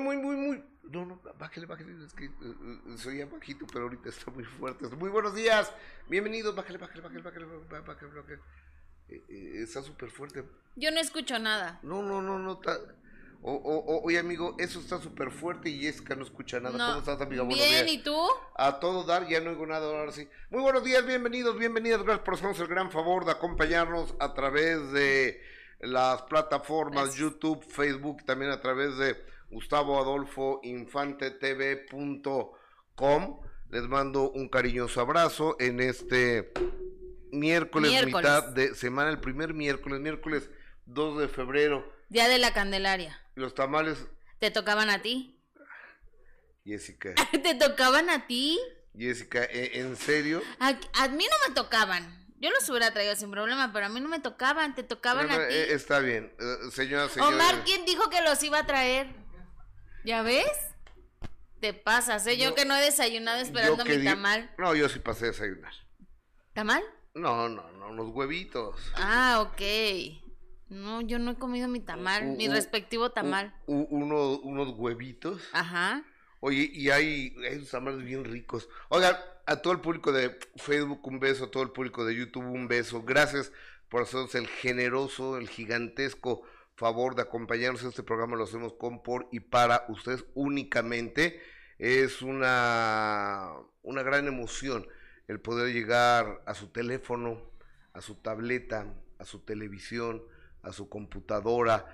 muy, muy, muy. No, no, bájale, bájale. Es que uh, soy ya bajito, pero ahorita está muy fuerte. Muy buenos días. Bienvenidos. Bájale, bájale, bájale, bájale, bájale, bájale. bájale. Eh, eh, está súper fuerte. Yo no escucho nada. No, no, no, no. Está... O, o, oye, amigo, eso está súper fuerte y Jessica no escucha nada. ¿Cómo estás, amiga? Bien, ¿y tú? A todo dar, ya no oigo nada ahora sí. Muy buenos días, bienvenidos, bienvenidas. Gracias por hacernos el gran favor de acompañarnos a través de las plataformas YouTube, Facebook, también a través de Gustavo Adolfo Infante TV.com. Les mando un cariñoso abrazo en este miércoles, miércoles, mitad de semana, el primer miércoles, miércoles 2 de febrero. Día de la Candelaria. Los tamales. ¿Te tocaban a ti? Jessica. ¿Te tocaban a ti? Jessica, ¿e-, ¿en serio? A, mí no me tocaban. Yo los hubiera traído sin problema, pero a mí no me tocaban, te tocaban a ti. Eh, está bien, señora, señora. Omar, ¿quién dijo que los iba a traer? ¿Ya ves? Te pasas, ¿eh? Yo, que no he desayunado esperando mi tamal. No, yo sí pasé a desayunar. ¿Tamal? No, no, no, unos huevitos. Ah, ok. No, yo no he comido mi tamal, mi respectivo tamal. uno, unos huevitos. Ajá. Oye, y hay, hay unos tamales bien ricos. Oigan, a todo el público de Facebook un beso, a todo el público de YouTube un beso. Gracias por hacernos el generoso, el gigantesco favor de acompañarnos en este programa. Lo hacemos con, por y para ustedes únicamente. Es una, una gran emoción el poder llegar a su teléfono, a su tableta, a su televisión, a su computadora,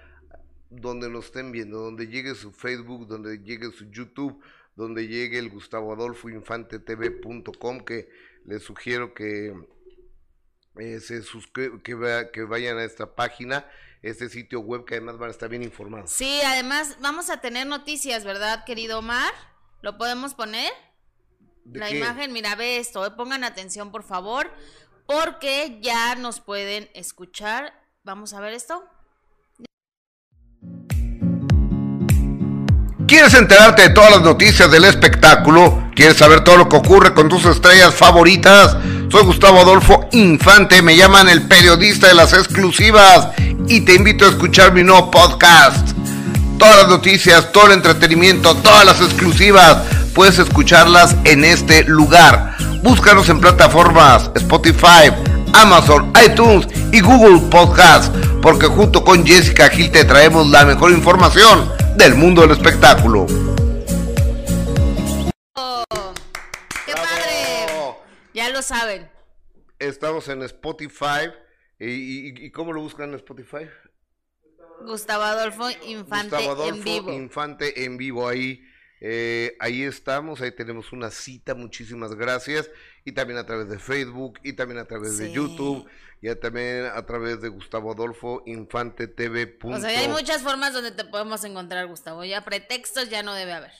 donde nos estén viendo, donde llegue su Facebook, donde llegue su YouTube, donde llegue el Gustavo Adolfo Infante TV.com, que les sugiero que, eh, se que, que vayan a esta página, este sitio web, que además van a estar bien informados. Sí, además vamos a tener noticias, ¿verdad, querido Omar? ¿Lo podemos poner? La imagen, mira, ve esto, eh, pongan atención, por favor, porque ya nos pueden escuchar Vamos a ver esto. ¿Quieres enterarte de todas las noticias del espectáculo? ¿Quieres saber todo lo que ocurre con tus estrellas favoritas? Soy Gustavo Adolfo Infante, me llaman el periodista de las exclusivas y te invito a escuchar mi nuevo podcast. Todas las noticias, todo el entretenimiento, todas las exclusivas, puedes escucharlas en este lugar. Búscanos en plataformas Spotify, Amazon, iTunes y Google Podcast, porque junto con Jessica Gil te traemos la mejor información del mundo del espectáculo. ¡Qué padre! Ya lo saben. Estamos en Spotify. ¿Y, cómo lo buscan en Spotify? Gustavo Adolfo Infante Gustavo Adolfo en vivo. Infante en vivo ahí. Eh, ahí estamos, ahí tenemos una cita, muchísimas gracias. Y también a través de Facebook, y también a través de YouTube, y también a través de Gustavo Adolfo Infante TV. O sea, hay muchas formas donde te podemos encontrar, Gustavo. Ya pretextos ya no debe haber.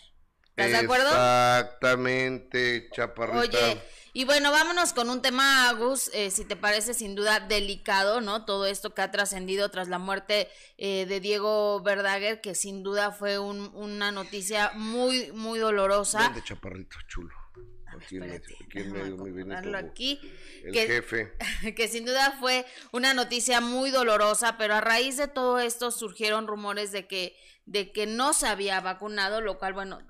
¿Estás de acuerdo? Exactamente, chaparrita. Oye, y bueno, vámonos con un tema, Agus, eh, si te parece sin duda delicado, ¿no? Todo esto que ha trascendido tras la muerte eh, de Diego Verdaguer, que sin duda fue una noticia muy, muy dolorosa. De chaparrito, chulo. Aquí, aquí, el jefe. que sin duda fue una noticia muy dolorosa, pero a raíz de todo esto surgieron rumores de que, de que no se había vacunado, lo cual, bueno,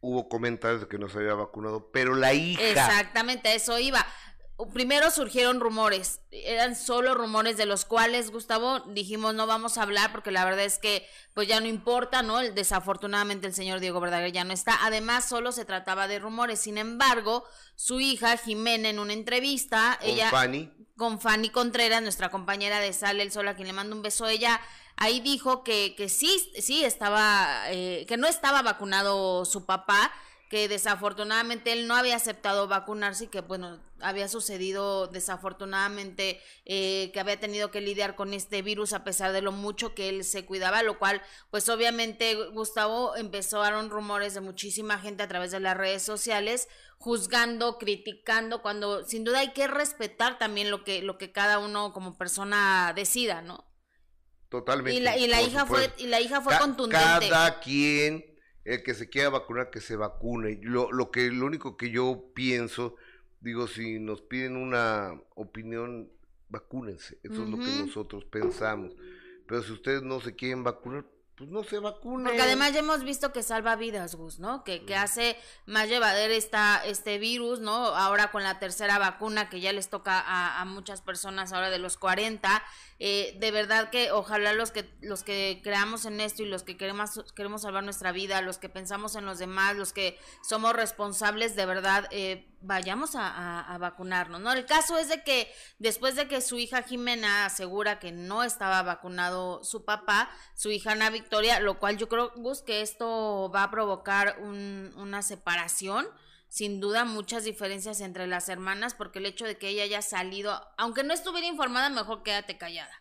hubo comentarios de que no se había vacunado, pero la hija. Exactamente, eso iba. Primero surgieron rumores, eran solo rumores de los cuales, Gustavo, dijimos no vamos a hablar porque la verdad es que pues ya no importa, ¿no? Desafortunadamente el señor Diego Verdaguer ya no está. Además, solo se trataba de rumores. Sin embargo, su hija Jimena en una entrevista, con ella Fanny. con Fanny Contreras, nuestra compañera de Sale el Sol, a quien le mando un beso, ella ahí dijo que, que sí, sí estaba, eh, que no estaba vacunado su papá, que desafortunadamente él no había aceptado vacunarse y que bueno había sucedido desafortunadamente eh, que había tenido que lidiar con este virus a pesar de lo mucho que él se cuidaba lo cual pues obviamente Gustavo empezaron rumores de muchísima gente a través de las redes sociales juzgando criticando cuando sin duda hay que respetar también lo que lo que cada uno como persona decida no Totalmente. Y la, y la hija fue y la hija fue contundente. Cada quien el que se quiera vacunar que se vacune. Lo, lo que lo único que yo pienso, digo, si nos piden una opinión, vacúnense. Eso es lo que nosotros pensamos. Pero si ustedes no se quieren vacunar, pues no se vacuna. Porque además ya hemos visto que salva vidas, Gus, ¿no? Que, que hace más llevadero esta, este virus, ¿no? Ahora con la tercera vacuna que ya les toca a, a muchas personas ahora de los 40. Eh, de verdad que ojalá los que, los que creamos en esto y los que queremos, queremos salvar nuestra vida, los que pensamos en los demás, los que somos responsables, de verdad, eh, vayamos a, vacunarnos, ¿no? El caso es de que después de que su hija Jimena asegura que no estaba vacunado su papá, su hija Ana Victoria, lo cual yo creo, Gus, que esto va a provocar un, una separación, sin duda muchas diferencias entre las hermanas, porque el hecho de que ella haya salido, aunque no estuviera informada, mejor quédate callada.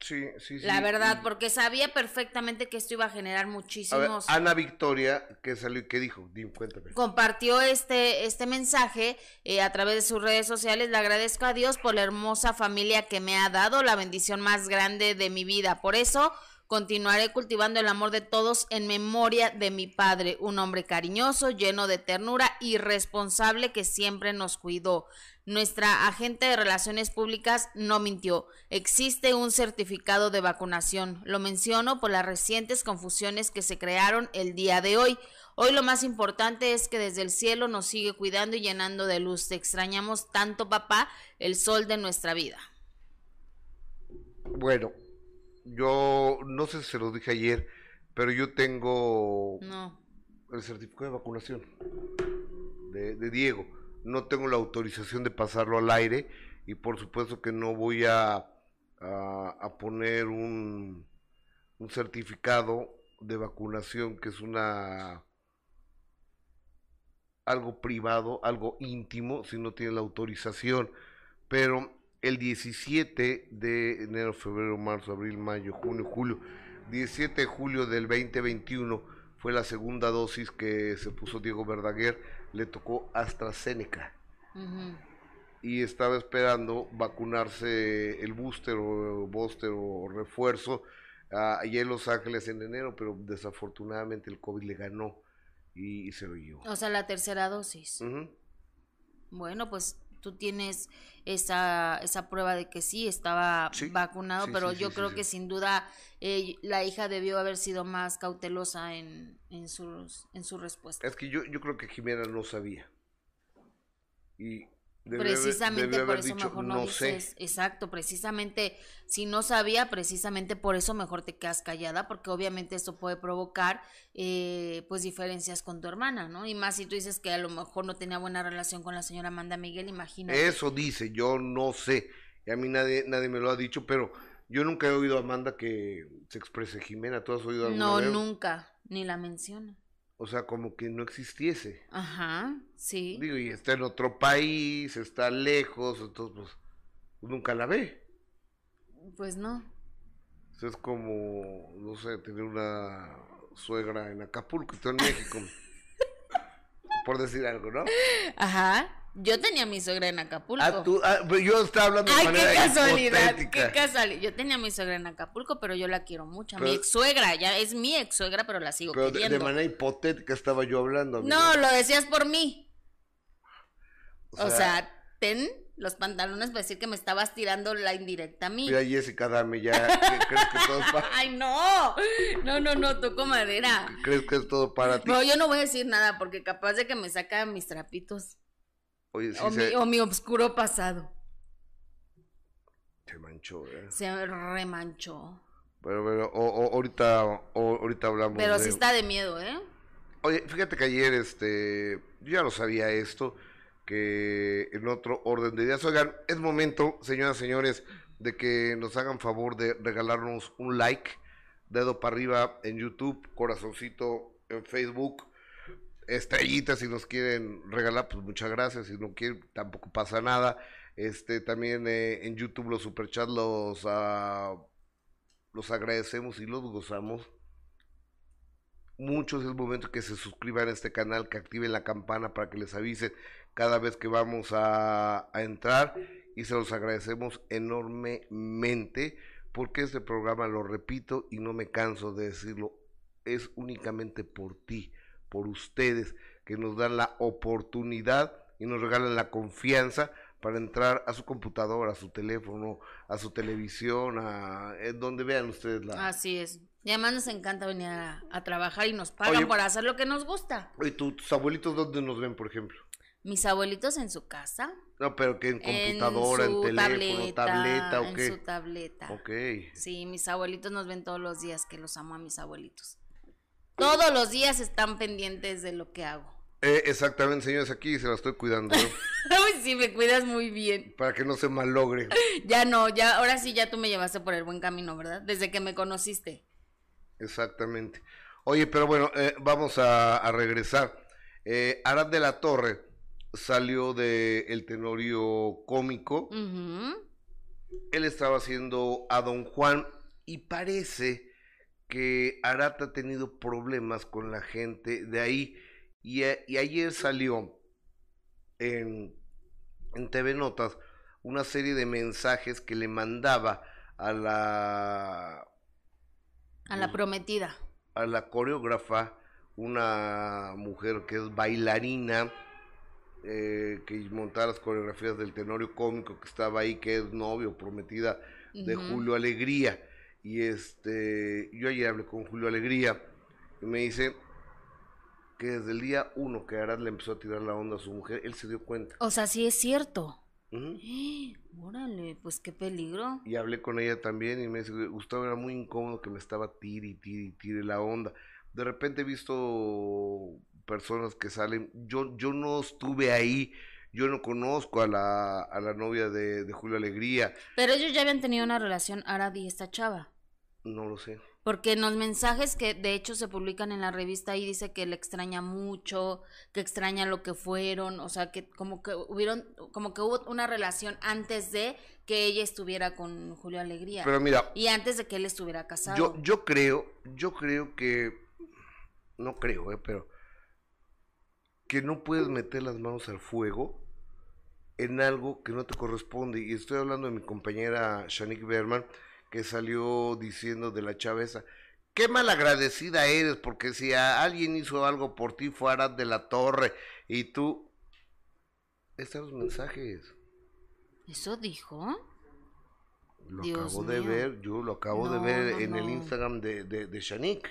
Sí, sí, sí. La verdad, porque sabía perfectamente que esto iba a generar muchísimos. A ver, Ana Victoria, ¿qué salió? ¿Qué dijo? Dime, cuéntame. Compartió este, este mensaje eh, a través de sus redes sociales. Le agradezco a Dios por la hermosa familia que me ha dado, la bendición más grande de mi vida. Por eso continuaré cultivando el amor de todos en memoria de mi padre, un hombre cariñoso, lleno de ternura y responsable que siempre nos cuidó. Nuestra agente de relaciones públicas no mintió. Existe un certificado de vacunación. Lo menciono por las recientes confusiones que se crearon el día de hoy. Hoy lo más importante es que desde el cielo nos sigue cuidando y llenando de luz. Te extrañamos tanto, papá, el sol de nuestra vida. Bueno, yo no sé si se lo dije ayer, pero yo tengo no. el certificado de vacunación de, de, Diego. No tengo la autorización de pasarlo al aire y por supuesto que no voy a, a, poner un, un certificado de vacunación que es una algo privado, algo íntimo, si no tiene la autorización. Pero el 17 de enero, febrero, marzo, abril, mayo, junio, julio, 17 de julio del 2021 fue la segunda dosis que se puso Diego Verdaguer, le tocó AstraZeneca. Uh -huh. Y estaba esperando vacunarse el booster o booster o refuerzo uh, allá en Los Ángeles en enero, pero desafortunadamente el COVID le ganó y, y se lo llevó. O sea, la tercera dosis. Uh -huh. Bueno, pues tú tienes esa, esa prueba de que sí estaba Sí, vacunado, sí, pero sí, yo creo que sin duda eh, la hija debió haber sido más cautelosa en, en, sus, en su respuesta. Es que yo, yo creo que Jimena no sabía. Y Precisamente por eso dicho, mejor no, no sé. dices, exacto, precisamente si no sabía, precisamente por eso mejor te quedas callada, porque obviamente esto puede provocar eh, pues diferencias con tu hermana, ¿no? Y más si tú dices que a lo mejor no tenía buena relación con la señora Amanda Miguel, imagínate. Eso dice, yo no sé. Y a mí nadie, nadie me lo ha dicho, pero yo nunca he oído a Amanda que se exprese Jimena. ¿Tú has oído alguna No, vez? nunca, ni la menciona. O sea, como que no existiese. Ajá, sí. Digo, y está en otro país, está lejos, entonces pues nunca la ve. Pues no. Eso es como, no sé, tener una suegra en Acapulco tú en México. Por decir algo, ¿no? Ajá. Yo tenía a mi suegra en Acapulco. Ah, tú, ah, yo estaba hablando de Ay, manera qué casualidad, hipotética. qué casualidad. Yo tenía a mi suegra en Acapulco, pero yo la quiero mucho. A mi ex suegra, ya es mi ex suegra, pero la sigo Pero de, queriendo. de manera hipotética estaba yo hablando. amigo. No, lo decías por mí. O O sea, ten los pantalones para decir que me estabas tirando la indirecta a mí. Mira, Jessica, dame ya. ¿qué ¿Crees que todo es para, Ay, no. No, no, no, toco madera. ¿Crees que es todo para ti? No, yo no voy a decir nada porque capaz de que me saca mis trapitos Oye, sí o, se, mi, o mi oscuro pasado. se manchó, ¿eh? Se remanchó. Pero, pero o- o- ahorita, o- ahorita hablamos Pero de... sí está de miedo, ¿eh? Oye, fíjate que ayer, este, yo ya lo sabía esto, que en otro orden de ideas, oigan, es momento, señoras y señores, de que nos hagan favor de regalarnos un like, dedo para arriba en YouTube, corazoncito en Facebook, estrellitas si nos quieren regalar, pues muchas gracias, si no quieren tampoco pasa nada, este, también eh, en YouTube los superchats los, ah, los agradecemos y los gozamos muchos es el momento que se suscriban a este canal, que activen la campana para que les avise cada vez que vamos a, a entrar. Y se los agradecemos enormemente porque este programa, lo repito y no me canso de decirlo, es únicamente por ti, por ustedes que nos dan la oportunidad y nos regalan la confianza para entrar a su computadora, a su teléfono, a su televisión, a en donde vean ustedes la, Así es. Y además nos encanta venir a, trabajar y nos pagan por hacer lo que nos gusta. ¿Y tus abuelitos dónde nos ven, por ejemplo? Mis abuelitos en su casa. No, pero que en computadora, en, teléfono, tableta, ¿o qué? En su tableta. Ok. Sí, mis abuelitos nos ven todos los días, que los amo a mis abuelitos. Todos los días están pendientes de lo que hago. Eh, exactamente, señores, aquí se la estoy cuidando. Uy, sí, me cuidas muy bien. Para que no se malogre. ya no, ya, ahora sí, ya tú me llevaste por el buen camino, ¿verdad? Desde que me conociste. Exactamente. Oye, pero bueno, eh, vamos a, regresar. Eh, Arad de la Torre salió de el tenorio cómico. Él estaba haciendo a Don Juan y parece que Arad ha tenido problemas con la gente de ahí y, eh, ayer salió en, en TV Notas una serie de mensajes que le mandaba a la... A la prometida. A la coreógrafa, una mujer que es bailarina, eh, que montaba las coreografías del tenorio cómico que estaba ahí, que es novio, prometida de Julio Alegría. Y este, yo ayer hablé con Julio Alegría y me dice, que desde el día uno que Arad le empezó a tirar la onda a su mujer, él se dio cuenta. O sea, sí es cierto. órale, pues qué peligro. Y hablé con ella también y me dice, Gustavo era muy incómodo que me estaba tire y tire la onda. De repente he visto personas que salen, yo, yo no estuve ahí, yo no conozco a la, a la novia de, de Julio Alegría. Pero ellos ya habían tenido una relación, Arad y esta chava. No lo sé. Porque en los mensajes que de hecho se publican en la revista ahí dice que le extraña mucho, que extraña lo que fueron, o sea, que como que hubieron, como que hubo una relación antes de que ella estuviera con Julio Alegría. Pero mira. Y antes de que él estuviera casado. Yo, yo creo, yo creo que, no creo, eh, pero que no puedes meter las manos al fuego en algo que no te corresponde. Y estoy hablando de mi compañera Shanik Berman que salió diciendo de la chaveza, qué malagradecida eres, porque si alguien hizo algo por ti fue Arad de la Torre y tú... Están los mensajes. ¿Eso dijo? Lo acabo de ver, yo lo acabo de ver en el Instagram de, de, de Shanik.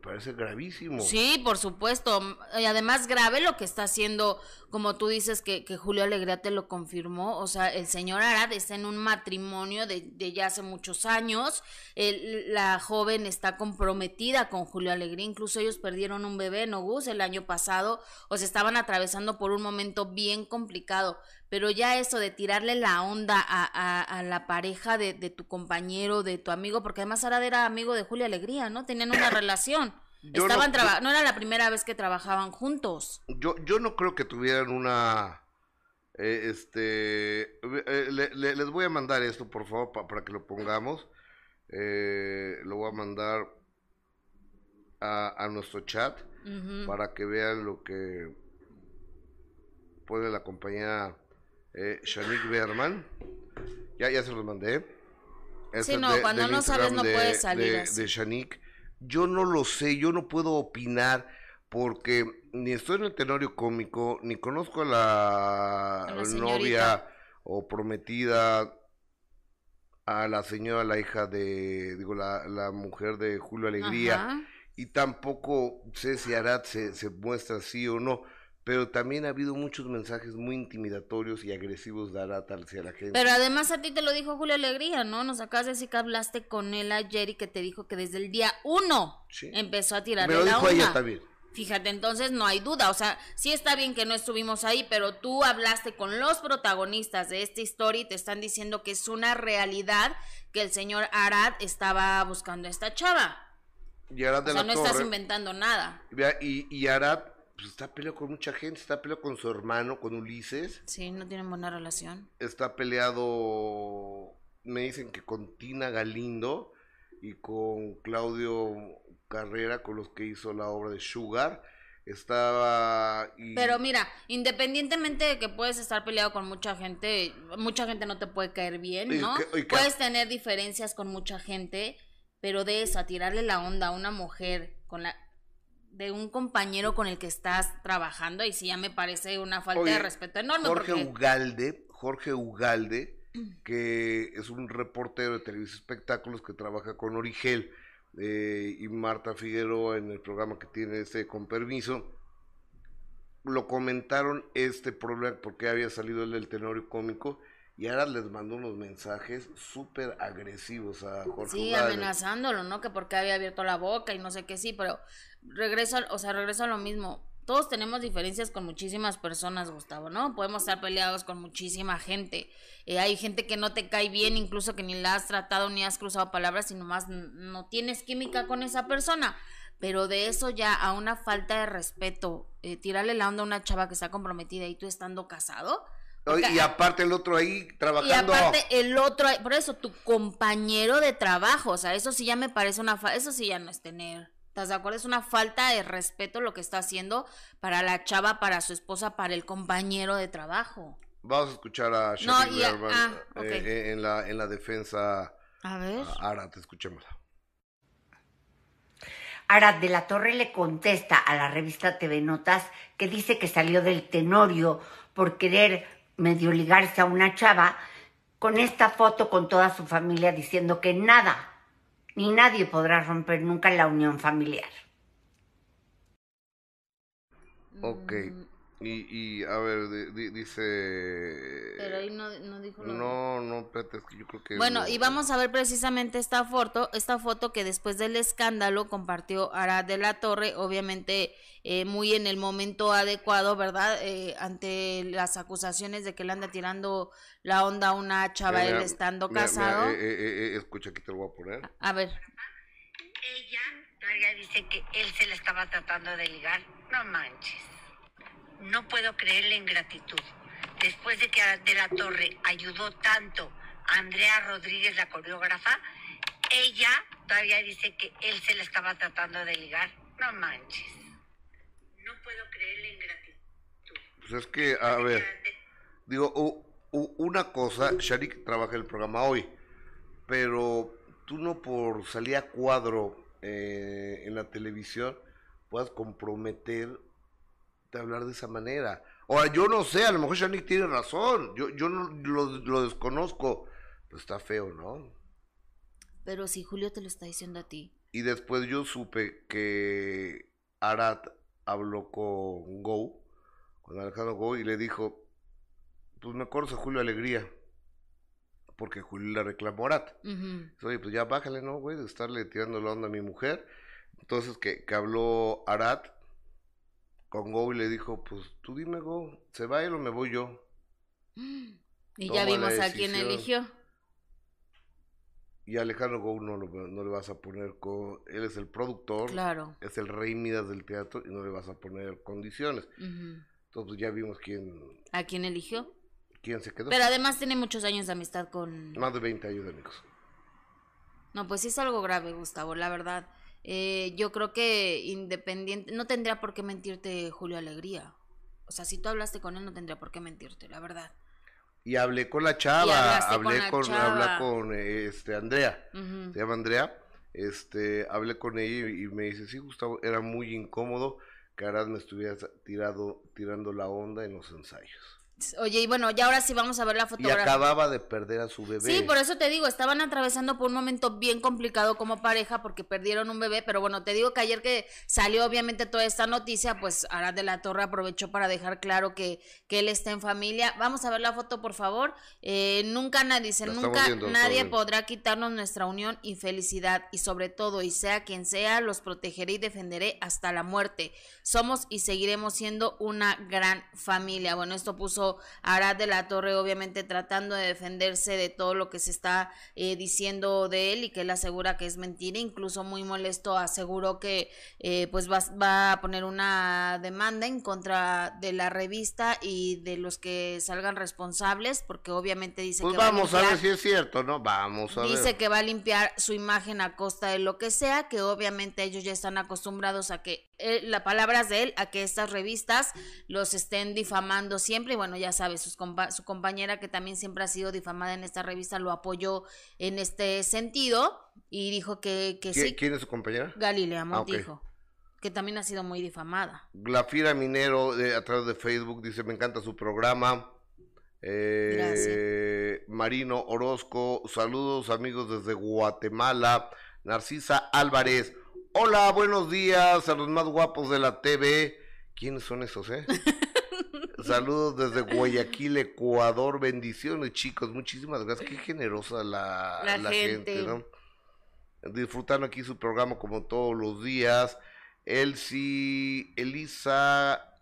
Parece gravísimo. Sí, por supuesto. Y además grave lo que está haciendo, como tú dices que, que Julio Alegría te lo confirmó. O sea, el señor Arad está en un matrimonio de, de ya hace muchos años. la joven está comprometida con Julio Alegría. Incluso ellos perdieron un bebé, ¿no, Gus? El año pasado. O se estaban atravesando por un momento bien complicado pero ya eso de tirarle la onda a, a, la pareja de, de, tu compañero, de tu amigo, porque además Arad era amigo de Julia Alegría, ¿no? Tenían una relación. Estaban no, no era la primera vez que trabajaban juntos. Yo, yo no creo que tuvieran una... Eh, este, eh, les voy a mandar esto, por favor, para que lo pongamos. Eh, lo voy a mandar a, a nuestro chat para que vean lo que pone la compañía eh, Shanik Berman. Ya, ya se los mandé. sí, no, cuando no sabes no puedes salir de, de Shanik. Yo no lo sé, yo no puedo opinar porque ni estoy en el tenorio cómico, ni conozco a la, novia o prometida a la señora, la hija de, digo, la, la mujer de Julio Alegría, y tampoco sé si Arad se, se muestra así o no pero también ha habido muchos mensajes muy intimidatorios y agresivos de Arata hacia la gente. Pero además a ti te lo dijo Julio Alegría, ¿no? Nos acabas de decir que hablaste con él ayer y que te dijo que desde el día uno empezó a tirar Me lo dijo también. Fíjate, entonces no hay duda, o sea, sí está bien que no estuvimos ahí, pero tú hablaste con los protagonistas de esta historia y te están diciendo que es una realidad que el señor Arad estaba buscando a esta chava. Y Arad de o sea, no estás inventando nada. Y, y Arad pues está peleado con mucha gente, está peleado con su hermano, con Ulises. Sí, no tienen buena relación. Está peleado, me dicen que con Tina Galindo y con Claudio Carrera, con los que hizo la obra de Sugar. Estaba... Pero mira, independientemente de que puedes estar peleado con mucha gente, mucha gente no te puede caer bien, ¿no? puedes tener diferencias con mucha gente, pero de eso, a tirarle la onda a una mujer con la de un compañero con el que estás trabajando y sí ya me parece una falta de respeto enorme. Jorge Ugalde, Jorge Ugalde que es un reportero de Televisión Espectáculos que trabaja con Origel eh, y Marta Figueroa en el programa que tiene este con permiso. Lo comentaron este problema porque había salido el del tenorio cómico y ahora les mandó unos mensajes súper agresivos a Jorge. Sí, amenazándolo, ¿no? Que porque había abierto la boca y no sé qué sí, pero regreso, o sea, regreso a lo mismo. Todos tenemos diferencias con muchísimas personas, Gustavo, ¿no? Podemos estar peleados con muchísima gente. Eh, hay gente que no te cae bien, incluso que ni la has tratado ni has cruzado palabras y nomás no tienes química con esa persona. Pero de eso ya a una falta de respeto, eh, tirarle la onda a una chava que está comprometida y tú estando casado, y aparte el otro ahí trabajando. Y aparte el otro, por eso tu compañero de trabajo, o sea, eso sí ya me parece una, eso sí ya no es tener. ¿Estás de acuerdo? Es una falta de respeto lo que está haciendo para la chava, para su esposa, para el compañero de trabajo. Vamos a escuchar a no, y ah, eh, eh, en, la, en la defensa. A ver. Arat, escuchémosla. Arat de la Torre le contesta a la revista TV Notas que dice que salió del Tenorio por querer medio ligarse a una chava con esta foto con toda su familia diciendo que nada ni nadie podrá romper nunca la unión familiar. Ok. Y, y a ver, dice... Pero ahí no, no dijo lo No, no, espérate, es que yo creo que... Bueno, y vamos a ver precisamente esta foto, esta foto que después del escándalo compartió Ara de la Torre, obviamente eh, muy en el momento adecuado, ¿verdad? Eh, ante las acusaciones de que le anda tirando la onda a una chava él estando casado. Eh, escucha, aquí te lo voy a poner. A ver. Ella todavía dice que él se la estaba tratando de ligar. No manches no puedo creerle en gratitud. Después de que de la Torre ayudó tanto a Andrea Rodríguez, la coreógrafa, ella todavía dice que él se la estaba tratando de ligar. No manches. No puedo creerle en gratitud. Pues es que, a ver, digo, una cosa, Sharik trabaja el programa hoy, pero tú no por salir a cuadro eh, en la televisión puedas comprometer de hablar de esa manera. Ahora, yo no sé, a lo mejor Shanik tiene razón, yo, yo no, lo, desconozco, pues está feo, ¿no? Pero si Julio te lo está diciendo a ti. Y después yo supe que Arat habló con Go, con Alejandro Go, y le dijo, pues me acuerdo a Julio Alegría, porque Julio le reclamó a Arat. Oye, pues ya bájale, ¿no, güey? De estarle tirando la onda a mi mujer. Entonces que, que habló Arat con Go y le dijo, pues tú dime Go, ¿se va él o me voy yo? Y ya vimos a quién eligió. Y Alejandro Go no, no le vas a poner, con, él es el productor, claro. es el rey Midas del teatro y no le vas a poner condiciones. Entonces pues, ya vimos quién... ¿A quién eligió? ¿Quién se quedó? Pero además tiene muchos años de amistad con... Más de 20 años de amigos. No, pues sí es algo grave, Gustavo, la verdad. Eh, yo creo que independiente, no tendría por qué mentirte Julio Alegría. O sea, si tú hablaste con él, no tendría por qué mentirte, la verdad. Y hablé con la chava, hablé con, con este Andrea, se llama Andrea, este, hablé con ella y, me dice, sí, Gustavo, era muy incómodo que Arad me estuviera tirado, tirando la onda en los ensayos. Oye, y bueno, ya ahora sí vamos a ver la fotografía. Y acababa de perder a su bebé. Sí, por eso te digo, estaban atravesando por un momento bien complicado como pareja porque perdieron un bebé, pero bueno, te digo que ayer que salió obviamente toda esta noticia, pues Arad de la Torre aprovechó para dejar claro que, que él está en familia. Vamos a ver la foto, por favor. Eh, nunca nadie, dice, nunca nadie podrá quitarnos nuestra unión y felicidad y sobre todo, y sea quien sea, los protegeré y defenderé hasta la muerte. Somos y seguiremos siendo una gran familia. Bueno, esto puso Arad de la Torre, obviamente tratando de defenderse de todo lo que se está eh, diciendo de él y que él asegura que es mentira, incluso muy molesto aseguró que eh, pues va, a poner una demanda en contra de la revista y de los que salgan responsables, porque obviamente dice pues que vamos a, ver si es cierto, ¿no? Vamos a dice que va a limpiar su imagen a costa de lo que sea, que obviamente ellos ya están acostumbrados a que, eh, las palabras de él, a que estas revistas los estén difamando siempre y bueno, ya sabes, su compañera que también siempre ha sido difamada en esta revista lo apoyó en este sentido y dijo que, que sí. ¿Quién es su compañera? Galilea Montijo. Ah, que también ha sido muy difamada. Glafira Minero, a través de Facebook, dice, me encanta su programa. Eh, Marino Orozco, saludos amigos desde Guatemala, Narcisa Álvarez, hola, buenos días a los más guapos de la TV, ¿quiénes son esos, eh? Saludos desde Guayaquil, Ecuador. Bendiciones, chicos. Muchísimas gracias. Qué generosa la, La la gente. gente. ¿no? Disfrutando aquí su programa como todos los días. Elsie, Elisa,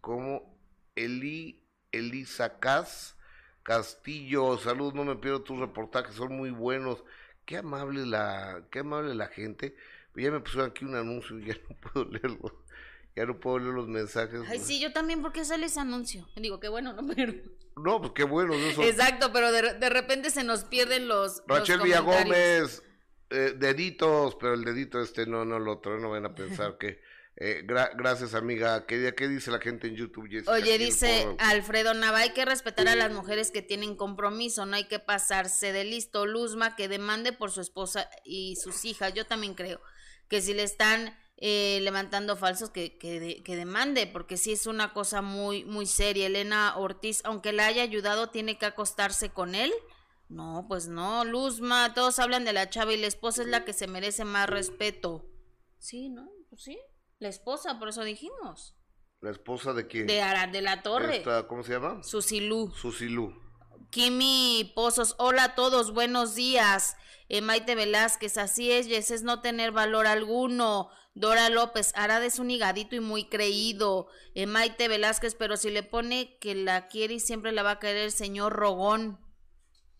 ¿cómo? Eli, Elisa Cas, Castillo. Saludos, no me pierdo tus reportajes, son muy buenos. Qué amable la, qué amable la gente. Ya me pusieron aquí un anuncio y ya no puedo leerlo. Ya no puedo leer los mensajes. Ay, sí, yo también, porque sale ese anuncio? Digo, qué bueno, ¿no? Pero... No, pues qué bueno. Eso. Exacto, pero de, de repente se nos pierden los. Rachel los Villagómez, eh, deditos, pero el dedito este no, no lo otro, no van a pensar que... eh, gra- gracias amiga, ¿Qué, ¿qué dice la gente en YouTube? Jessica? Oye, dice por- Alfredo Nava, hay que respetar a las mujeres que tienen compromiso, no hay que pasarse de listo. Luzma, que demande por su esposa y sus hijas. Yo también creo que si le están eh, levantando falsos, que, que, de- que demande, porque sí es una cosa muy, muy seria. Elena Ortiz, aunque la haya ayudado, tiene que acostarse con él. No, pues no, Luzma, todos hablan de la chava y la esposa es la que se merece más respeto. Sí, ¿no? Pues sí, la esposa, por eso dijimos. ¿La esposa de quién? De Arad de la Torre. Esta, ¿Cómo se llama? Susilú. Susilú. Kimi Pozos, hola a todos, buenos días. Eh, Maite Velázquez, así es, Yes, es no tener valor alguno. Dora López, Arad es un higadito y muy creído. Eh, Maite Velázquez, pero si le pone que la quiere y siempre la va a querer el señor Rogón.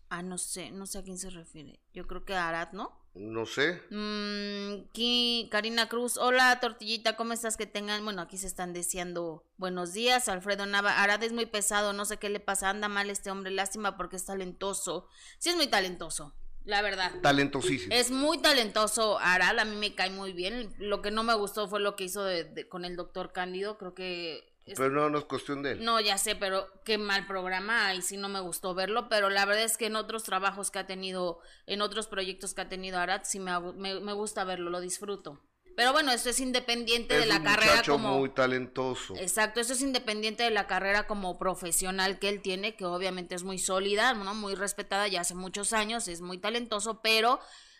Ah, no sé, no sé a quién se refiere. Yo creo que a Arad, ¿no? No sé. Mm, Karina Cruz, hola Tortillita, ¿cómo estás? Que tengan, bueno, aquí se están deseando buenos días. Alfredo Nava, Arad es muy pesado, no sé qué le pasa, anda mal este hombre, lástima porque es talentoso. Sí es muy talentoso, la verdad. Talentosísimo. Es muy talentoso Arad, a mí me cae muy bien. Lo que no me gustó fue lo que hizo de- de- con el doctor Cándido, creo que... es- Pero no, no es cuestión de él. no, ya sé, pero qué mal programa y sí no me gustó verlo, pero la verdad es que en otros trabajos que ha tenido, en otros proyectos que ha tenido Arad, sí me, me, me gusta verlo, lo disfruto. Pero bueno, esto es independiente es de la un carrera muchacho como... muy talentoso. Exacto, eso es independiente de la carrera como profesional que él tiene, que obviamente es muy sólida, ¿no? muy respetada ya hace muchos años, es muy talentoso, pero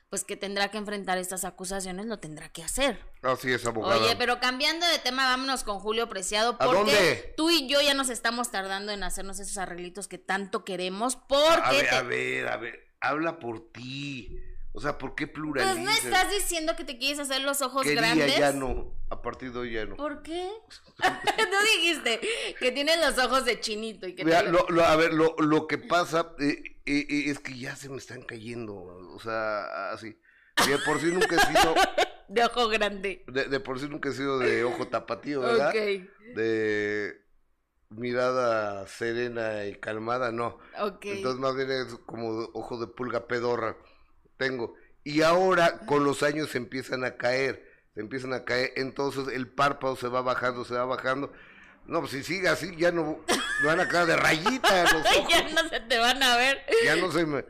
pues que tendrá que enfrentar estas acusaciones, lo tendrá que hacer. Así es, abogada. Oye, pero cambiando de tema, vámonos con Julio Preciado, ¿A porque dónde? tú y yo ya nos estamos tardando en hacernos esos arreglitos que tanto queremos, porque a ver, te- a ver, a ver. Habla por ti. O sea, ¿por qué pues pluralizas? no estás diciendo que te quieres hacer los ojos Quería, grandes. ya no. A partir de hoy ya no. ¿Por qué? tú dijiste que tienes los ojos de chinito y que Mira, te- lo, lo- a ver, lo, lo que pasa eh, eh, eh, es que ya se me están cayendo. O sea, así. De por sí nunca he sido. de ojo grande. De, de por sí nunca he sido de ojo tapatío, ¿verdad? Ok, De mirada serena y calmada, no. ok. Entonces más bien es como ojo de pulga pedorra. Tengo. Y ahora con los años se empiezan a caer. Se empiezan a caer. Entonces el párpado se va bajando, se va bajando. No, pues si sigue así, ya no me van a quedar de rayita los ojos. ya no se te van a ver. Ya no se me.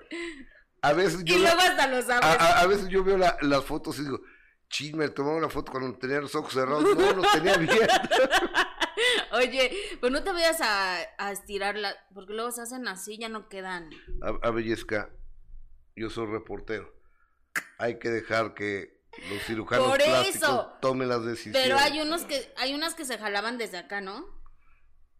A veces yo, Y luego hasta los a, abres. a- a veces yo veo la- las fotos y digo, chis, me tomaba una foto cuando tenía los ojos cerrados. No, los tenía abiertos. Oye, pues no te vayas a, a estirarla, porque luego se hacen así, ya no quedan. A, a Bellezca, yo soy reportero. Hay que dejar que los cirujanos Por plásticos eso. tomen las decisiones. Pero hay unos que, hay unas que se jalaban desde acá, ¿no?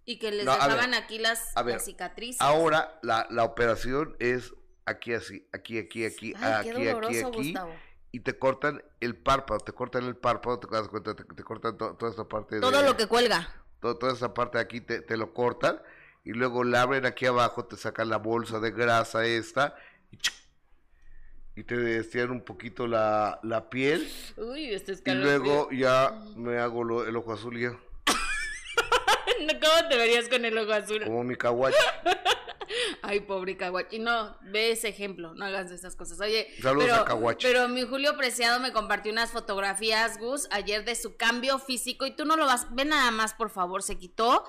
Y que les No, a ver, dejaban aquí las, a ver, las cicatrices. Ahora la, la operación es aquí así, aquí, aquí, aquí, Ay, aquí, qué aquí, aquí. Gustavo. Y te cortan el párpado, te cortan el párpado, te das cuenta, te, te cortan to- toda esta parte de... Todo lo que cuelga. to- toda esa parte de aquí te, te lo cortan y luego la abren aquí abajo, te sacan la bolsa de grasa esta. Y te estiran un poquito la, la piel Uy, este es y luego ya me hago lo- el ojo azul ya, ¿Cómo te verías con el ojo azul? como mi kawachi. Ay, pobre Caguachi. No, ve ese ejemplo, no hagas esas cosas. Oye, Saludos pero, a pero mi Julio Preciado me compartió unas fotografías, Gus, ayer de su cambio físico y tú no lo vas. Ve nada más, por favor, se quitó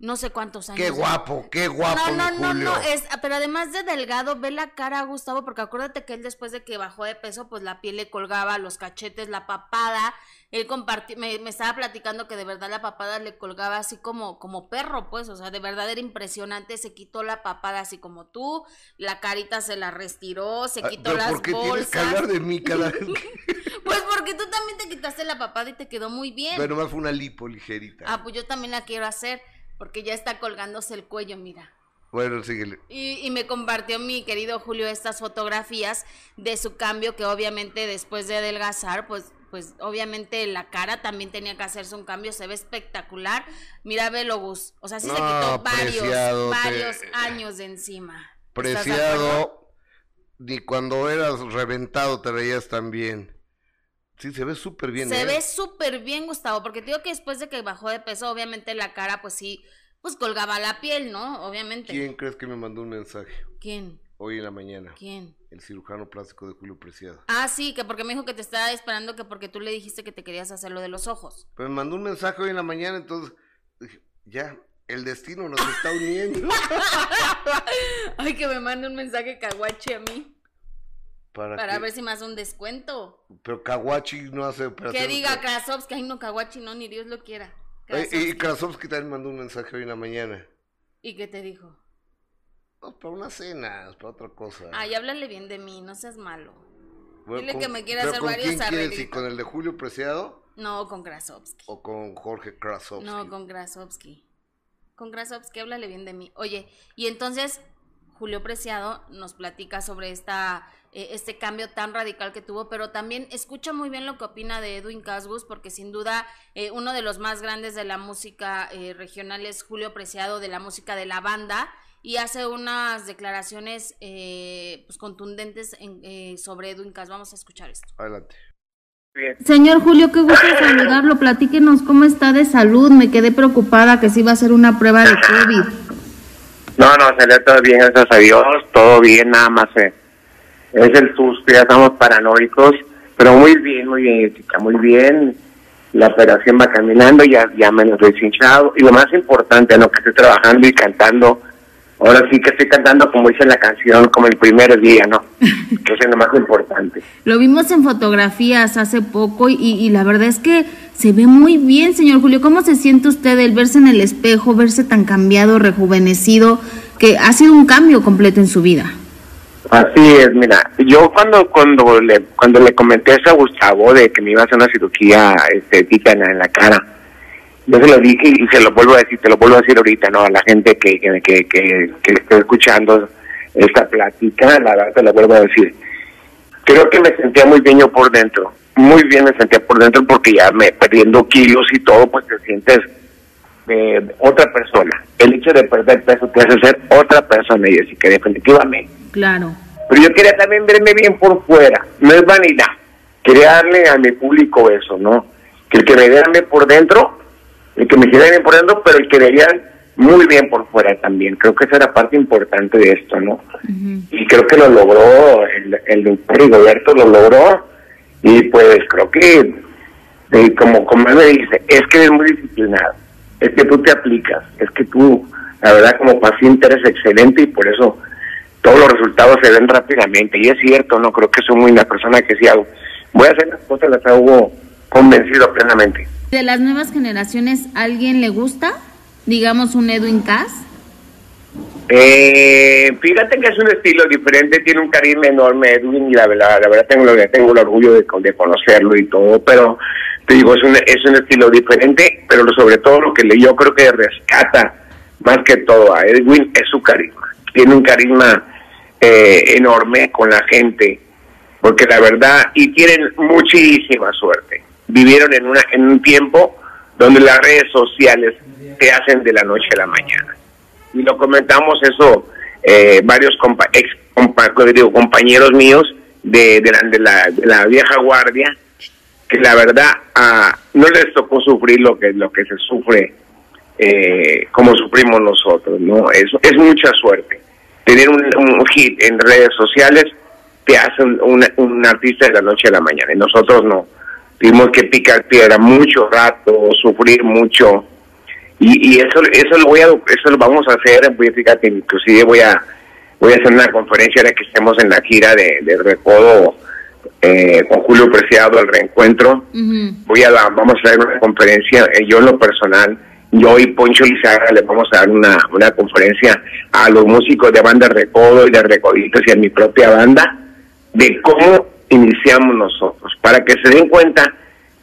no sé cuántos años. Qué guapo, qué guapo. No, no, no, Julio. no, es, pero además de delgado, ve la cara a Gustavo, porque acuérdate que él después de que bajó de peso, pues la piel le colgaba, los cachetes, la papada, él compartió, me, me estaba platicando que de verdad la papada le colgaba así como, como perro, pues, o sea, de verdad era impresionante, se quitó la papada así como tú, la carita se la restiró, se Ah, quitó las ¿por qué tienes bolsas. que hablar de mí cada vez que... Pues porque tú también te quitaste la papada y te quedó muy bien. Pero nomás fue una lipo ligerita. Ah, pues yo también la quiero hacer, porque ya está colgándose el cuello, mira. Bueno, síguele. Y, y me compartió mi querido Julio estas fotografías de su cambio que obviamente después de adelgazar, pues, pues obviamente la cara también tenía que hacerse un cambio, se ve espectacular. Mira, velo, Gus. O sea, sí se quitó varios, te- varios años de encima. Preciado, ni cuando eras reventado te veías tan bien. Sí, se ve súper bien. Se ¿eh? ve súper bien, Gustavo, porque te digo que después de que bajó de peso, obviamente la cara, pues sí, pues colgaba la piel, ¿no? Obviamente. ¿Quién crees que me mandó un mensaje ¿Quién? hoy en la mañana? ¿Quién? El cirujano plástico de Julio Preciado. Ah, sí, que porque me dijo que te estaba esperando que porque tú le dijiste que te querías hacer lo de los ojos. Pero me mandó un mensaje hoy en la mañana, entonces dije, ya, el destino nos está uniendo. Ay, que me mande un mensaje caguache a mí Para, para que- ver si me hace un descuento. Pero Kawachi no hace Que diga Krasovsky, ay no, caguachi no, ni Dios lo quiera. Y Krasovsky. También mandó un mensaje hoy en la mañana. ¿Y qué te dijo? No, para una cena, es para otra cosa. Ay, háblale bien de mí, no seas malo. Bueno, dile ¿con- que me quiere hacer ¿con varios arreglitos. con el de Julio Preciado No, con Krasovsky. o con Jorge Krasovsky? No, con Krasovsky. Con Krasovsky, háblale bien de mí. Oye, y entonces Julio Preciado nos platica sobre esta, eh, este cambio tan radical que tuvo, pero también escucha muy bien lo que opina de Edwin Casbus, porque sin duda eh, uno de los más grandes de la música eh, regional es Julio Preciado, de la música de la banda, y hace unas declaraciones eh, pues, contundentes en- eh, sobre Edwin Cas. Vamos a escuchar esto. Adelante. Señor Julio, qué gusto saludarlo. Platíquenos cómo está de salud. Me quedé preocupada que se iba a hacer una prueba de COVID. No, no, salió todo bien, gracias a Dios, todo bien, nada más eh, es el susto, ya estamos paranoicos, pero muy bien, muy bien, muy bien, la operación va caminando, ya, ya menos deshinchado, y lo más importante, ¿no? que estoy trabajando y cantando, ahora sí que estoy cantando como dice la canción, como el primer día, ¿no? Que es lo más importante. Lo vimos en fotografías hace poco y, y la verdad es que se ve muy bien, señor Julio. ¿Cómo se siente usted el verse en el espejo, verse tan cambiado, rejuvenecido, que ha sido un cambio completo en su vida? Así es, mira, yo cuando cuando le cuando le comenté eso a Gustavo de que me iba a hacer una cirugía estética en la, en la cara, yo se lo dije y se lo vuelvo a decir, te lo vuelvo a decir ahorita, ¿no? A la gente que que, que, que, que esté escuchando esta plática, la verdad te lo vuelvo a decir. Creo que me sentía muy bien yo por dentro, muy bien me sentía por dentro porque ya me perdiendo kilos y todo, pues te sientes eh, otra persona. El hecho de perder peso te hace ser otra persona, y así que definitivamente. Claro. Pero yo quería también verme bien por fuera, no es vanidad. Quería darle a mi público eso, ¿no? Que el que me vieran bien por dentro, el que me hiciera bien por dentro, pero el que vieran muy bien por fuera también. Creo que esa era parte importante de esto, ¿no? Y creo que lo logró, el, el doctor Rigoberto lo logró, y pues creo que, eh, como, como él me dice, es que eres muy disciplinado, es que tú te aplicas, es que tú, la verdad, como paciente eres excelente y por eso todos los resultados se ven rápidamente. Y es cierto, no creo que soy muy una persona que si hago, voy a hacer las cosas, las hago convencido plenamente. ¿De las nuevas generaciones alguien le gusta? Digamos un Edwin Cass. Eh, fíjate que es un estilo diferente, tiene un carisma enorme Edwin y la verdad, la verdad tengo, tengo el orgullo de, conocerlo y todo, pero te digo, es un, es un estilo diferente, pero sobre todo lo que yo creo que rescata más que todo a Edwin es su carisma. Tiene un carisma eh, enorme con la gente, porque la verdad, y tienen muchísima suerte. Vivieron en, una, en un tiempo donde las redes sociales te hacen de la noche a la mañana. Y lo comentamos eso eh, varios compa ex compa- digo, compañeros míos de, de, la, de, la, de la vieja guardia que la verdad no les tocó sufrir lo que lo que se sufre eh, como sufrimos nosotros no es, es mucha suerte. Tener un, un hit en redes sociales te hace un, un artista de la noche a la mañana y nosotros no tuvimos que picar piedra mucho rato sufrir mucho Y, y eso eso lo voy a eso lo vamos a hacer, voy, fíjate, inclusive voy a voy a hacer una conferencia ahora que estemos en la gira de, de Recodo eh, con Julio Preciado, el reencuentro. Voy a la, vamos a hacer una conferencia, eh, yo en lo personal, yo y Poncho Lizaga le vamos a dar una, una conferencia a los músicos de banda Recodo y de Recoditos y a mi propia banda de cómo iniciamos nosotros, para que se den cuenta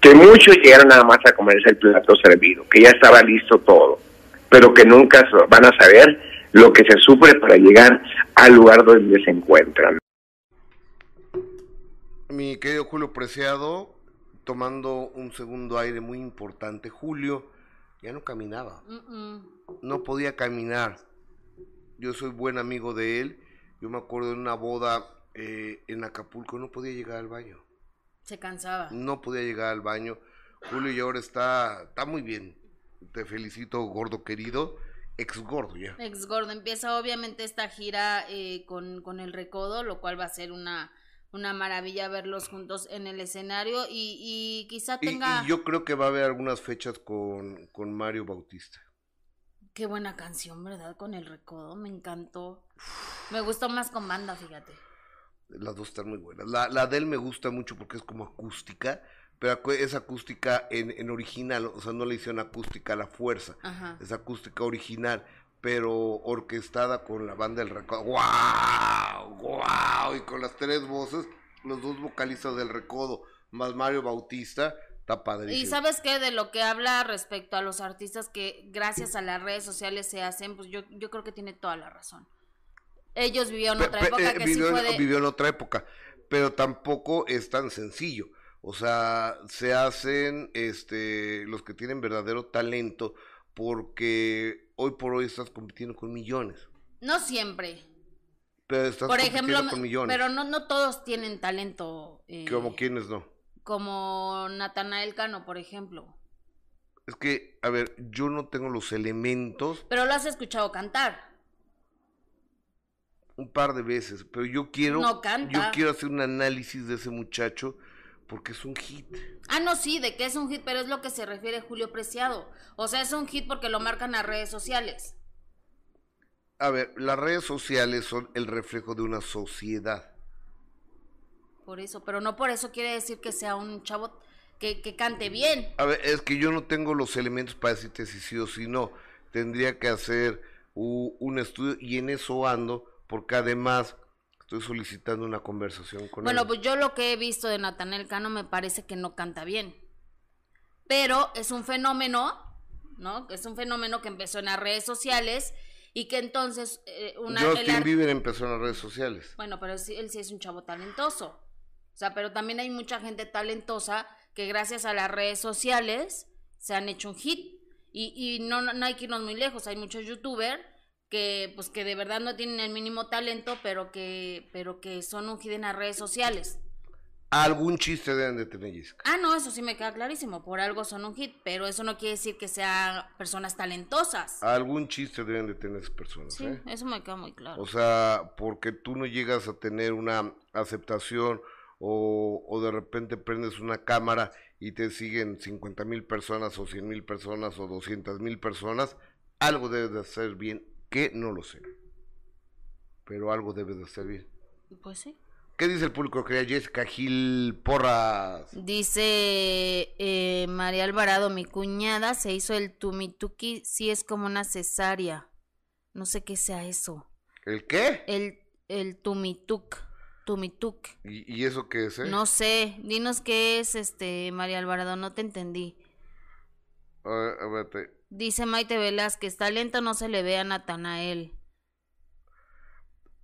que muchos llegaron nada más a comerse el plato servido, que ya estaba listo todo, pero que nunca van a saber lo que se sufre para llegar al lugar donde se encuentran. Mi querido Julio Preciado, tomando un segundo aire muy importante, Julio ya no caminaba, no podía caminar. Yo soy buen amigo de él, yo me acuerdo de una boda eh, en Acapulco, no podía llegar al baño. Se cansaba. No podía llegar al baño. Julio y ahora está, está muy bien. Te felicito, gordo querido. Ex gordo ya. Ex gordo. Empieza obviamente esta gira eh, con, con el recodo, lo cual va a ser una, una maravilla verlos juntos en el escenario y, y quizá tenga... Y, yo creo que va a haber algunas fechas con, con Mario Bautista. Qué buena canción, ¿verdad? Con el recodo, me encantó. Me gustó más con banda, fíjate. Las dos están muy buenas. La, la de él me gusta mucho porque es como acústica, pero es acústica en, en original, o sea, no le hicieron acústica a la fuerza, es acústica original, pero orquestada con la banda del recodo. ¡Wow! ¡Wow! Y con las tres voces, los dos vocalistas del recodo, más Mario Bautista, está padrísimo. Y sabes qué, de lo que habla respecto a los artistas que gracias a las redes sociales se hacen, pues yo, yo creo que tiene toda la razón. Ellos vivieron otra época eh, vivió, en otra época, pero tampoco es tan sencillo. O sea, se hacen este los que tienen verdadero talento porque hoy por hoy estás compitiendo con millones. No siempre. Pero estás por ejemplo, con millones. Pero no, no todos tienen talento. Eh, como quienes no. Como Natanael Cano, por ejemplo. Es que, a ver, yo no tengo los elementos. Pero lo has escuchado cantar un par de veces, pero yo quiero yo quiero hacer un análisis de ese muchacho porque es un hit. Ah, no, sí, de que es un hit, pero es lo que se refiere Julio Preciado. O sea, es un hit porque lo marcan las redes sociales. A ver, las redes sociales son el reflejo de una sociedad. Por eso, pero no por eso quiere decir que sea un chavo que, que cante bien. A ver, es que yo no tengo los elementos para decirte si sí o si no. Tendría que hacer un estudio y en eso ando porque además estoy solicitando una conversación con él. Bueno, pues yo lo que he visto de Natanel Cano me parece que no canta bien. Pero es un fenómeno, ¿no? Es un fenómeno que empezó en las redes sociales y que entonces eh, una Justin Bieber empezó en las redes sociales. Bueno, pero él, él sí es un chavo talentoso. O sea, pero también hay mucha gente talentosa que gracias a las redes sociales se han hecho un hit. Y, y no, no hay que irnos muy lejos, hay muchos youtubers que pues que de verdad no tienen el mínimo talento, pero que pero que son un hit en las redes sociales. Algún chiste deben de tener, Jessica. Ah, no, eso sí me queda clarísimo. Por algo son un hit, pero eso no quiere decir que sean personas talentosas. Algún chiste deben de tener esas personas. Sí, ¿eh? eso me queda muy claro. O sea, porque tú no llegas a tener una aceptación o, o de repente prendes una cámara y te siguen 50 mil personas o 100 mil personas o 200 mil personas, algo debes de hacer bien ¿Qué? No lo sé. Pero algo debe de bien. Pues sí. ¿Qué dice el público? Crea Jessica Gil Porras. Dice eh, María Alvarado, mi cuñada se hizo el tumituki, sí es como una cesárea. No sé qué sea eso. ¿El qué? El, el tumituk. Tumituk. ¿Y, eso qué es? Eh? No sé. Dinos qué es, este, María Alvarado. No te entendí. A ver, a ver, Dice Maite Velázquez, talento no se le ve a Natanael.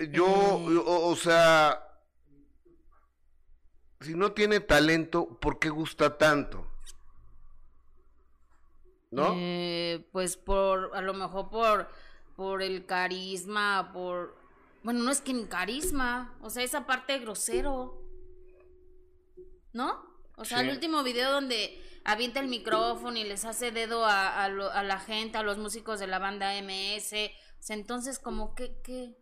Yo, eh. o, sea, si no tiene talento, ¿por qué gusta tanto? ¿No? Eh, pues por, a lo mejor por, por el carisma, por... Bueno, no es que ni carisma, o sea, esa parte grosero. ¿No? O sea, el último video donde avienta el micrófono y les hace dedo a, a, la gente, a los músicos de la banda MS. O sea, entonces, como que, que...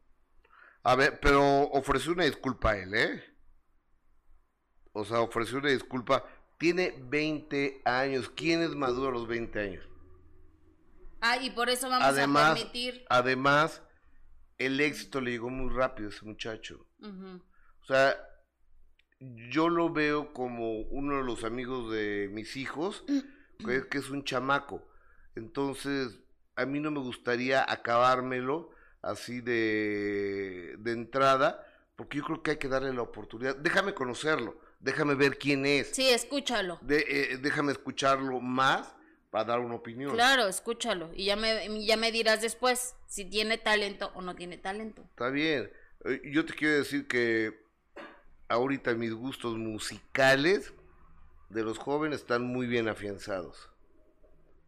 A ver, pero ofreció una disculpa a él, ¿eh? O sea, ofreció una disculpa. Tiene 20 años. ¿Quién es maduro a los 20 años? Ah, y por eso vamos además, a permitir. además, el éxito le llegó muy rápido a ese muchacho. Ujú. O sea, yo lo veo como uno de los amigos de mis hijos, que es, que es un chamaco. Entonces, a mí no me gustaría acabármelo así de, de entrada, porque yo creo que hay que darle la oportunidad. Déjame conocerlo, déjame ver quién es, Sí, escúchalo. de- eh, déjame escucharlo más para dar una opinión. Claro, escúchalo. Y ya me, ya me dirás después si tiene talento o no tiene talento. Está bien. Eh, Yo te quiero decir que ahorita mis gustos musicales de los jóvenes están muy bien afianzados.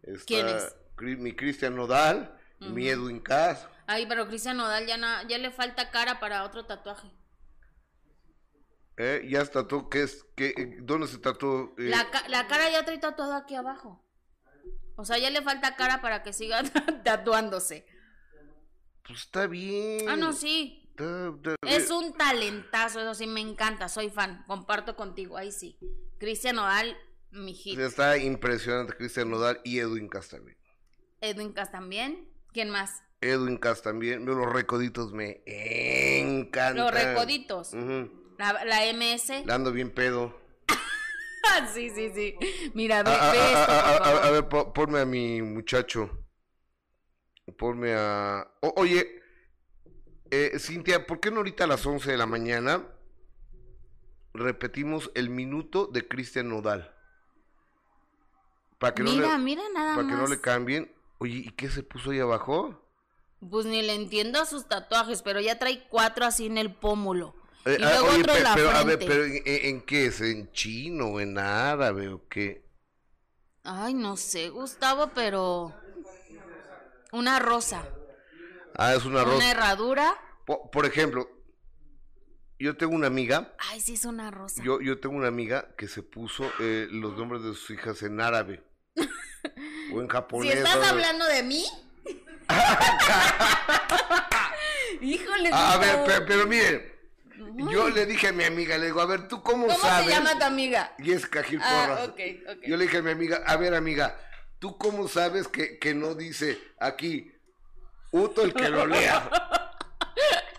Está ¿Quiénes? Mi Cristian Nodal, mi Edwin Cass. Ay, pero Cristian Nodal ya, na- ya le falta cara para otro tatuaje. ¿eh? Ya se tatuó, ¿qué es? ¿Qué, eh, ¿Dónde se tatuó? Eh, La, ca- la cara ya trae tatuado aquí abajo. O sea, ya le falta cara para que siga tatuándose. Pues está bien. Ah, no, sí. Es un talentazo, eso sí me encanta, soy fan, comparto contigo, ahí sí. Cristian Nodal, mi hit. Está impresionante Cristian Nodal y Edwin Cass también. Edwin Cass también. ¿Quién más? Edwin Cass también. Los recoditos me encantan. Los recoditos. La, la MS. Le ando bien pedo. sí, sí, sí. Mira, ve, Ah, ah, ve ah, esto, ah, por favor. a ver, po- ponme a mi muchacho. Ponme a... o- oye, eh, Cintia, ¿por qué no ahorita a las 11 de la mañana repetimos el minuto de Cristian Nodal? Para que, Mira, no, le, mira nada para que no le cambien. Oye, ¿y qué se puso ahí abajo? Pues ni le entiendo a sus tatuajes, pero ya trae cuatro así en el pómulo. Eh, y ah, luego oye, otro pe- en la pero, a ver, pero ¿en, en- en qué es? ¿En chino, en árabe o qué? Ay, no sé, Gustavo, pero... Una rosa. Ah, es una Una rosa. herradura. Po- por ejemplo, yo tengo una amiga Ay, sí, es una rosa. Yo, yo tengo una amiga que se puso eh, los nombres de sus hijas en árabe. o en Si japonés. estás o- hablando de mí. Híjole, a ver, Gustavo. pe- pero, miren, yo le dije a mi amiga, le digo, a ver, ¿tú cómo, ¿Cómo sabes? se llama tu amiga? Jessica Gil Ah, Porras. ok, ok. Yo le dije a mi amiga, a ver, amiga, ¿tú cómo sabes que, que no dice aquí, Uto el que lo lea?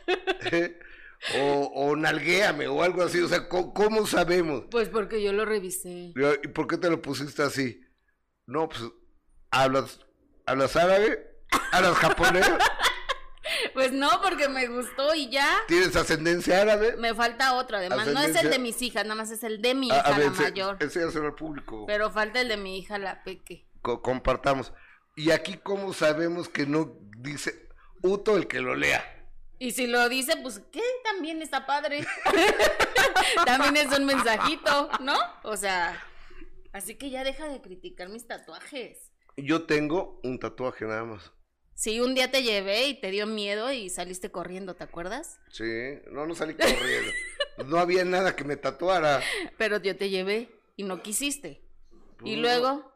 o, o nalguéame o algo así, o sea, ¿cómo, cómo sabemos? Pues porque yo lo revisé. ¿Y por qué te lo pusiste así? No, pues, ¿hablas, ¿hablas árabe? ¿Hablas japonés? Pues no, porque me gustó y ya. ¿Tienes ascendencia árabe? Me falta otro, además. No es el de mis hijas, nada más es el de mi A- hija, a ver, la ense- mayor. enséñaselo al público. Pero falta el de mi hija, la peque. Co- compartamos. Y aquí, ¿cómo sabemos que no dice Uto el que lo lea? Y si lo dice, pues ¿qué? También está padre. También es un mensajito, ¿no? O sea, así que ya deja de criticar mis tatuajes. Yo tengo un tatuaje nada más. Sí, un día te llevé y te dio miedo y saliste corriendo, ¿te acuerdas? Sí, no, no salí corriendo. no había nada que me tatuara. Pero yo te llevé y no quisiste. Y No. luego,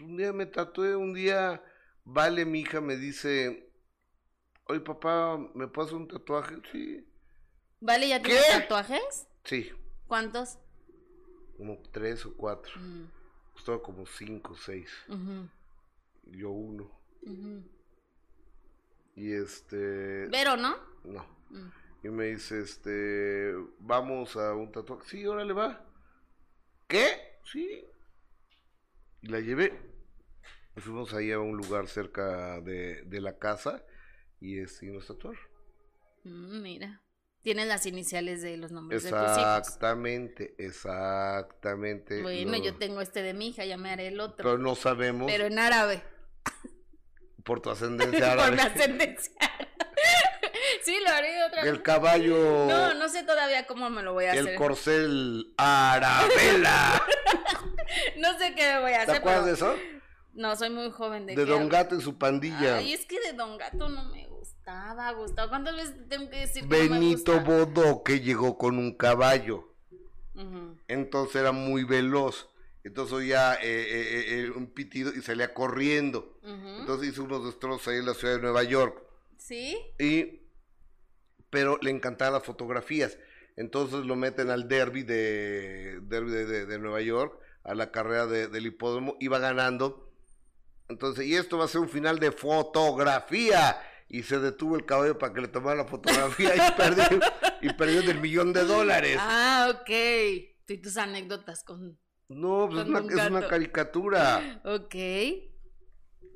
Un día me tatué, un día, Vale, mi hija, me dice, oye papá, ¿me puedo hacer un tatuaje? Sí. ¿vale ya tienes ¿Qué? tatuajes? Sí, ¿Cuántos? como tres o cuatro. Mm, Costaba como cinco o seis. Yo uno. Y este... Vero, ¿no? No. Mm. Y me dice, este, vamos a un tatuaje. Sí, órale, va. ¿Qué? Sí. Y la llevé. Y fuimos ahí a un lugar cerca de, de la casa y, este, y nos tatuaron. Mm, mira. Tienes las iniciales de los nombres de tus hijos. Exactamente, exactamente. Bueno, No, yo tengo este de mi hija, ya me haré el otro. Pero no sabemos Pero en árabe. por tu ascendencia Por mi árabe. ascendencia. sí, lo haré otra vez. El caballo, No, no sé todavía cómo me lo voy a el hacer. corcel Arabela. No sé qué me voy a ¿Te hacer. acuerdas de eso? No, soy muy joven de De Don? Gato y su pandilla. Ay, es que de Don Gato no me gustaba, Gustavo. ¿Cuántas veces tengo que decir que no me Benito? Bodó que llegó con un caballo. Entonces era muy veloz. Entonces oía eh, eh, eh, un pitido y salía corriendo. Entonces hizo unos destrozos ahí en la ciudad de Nueva York. ¿Sí? Y, pero le encantaban las fotografías. Entonces lo meten al derby de, derby de, de- de Nueva York, a la carrera de- del hipódromo. Iba ganando Entonces, y esto va a ser un final de fotografía. Y se detuvo el caballo para que le tomara la fotografía y perdió, y perdió del millón de dólares. Ah, ok. Tú y tus anécdotas con... No, pues es una, un es una caricatura. Ok.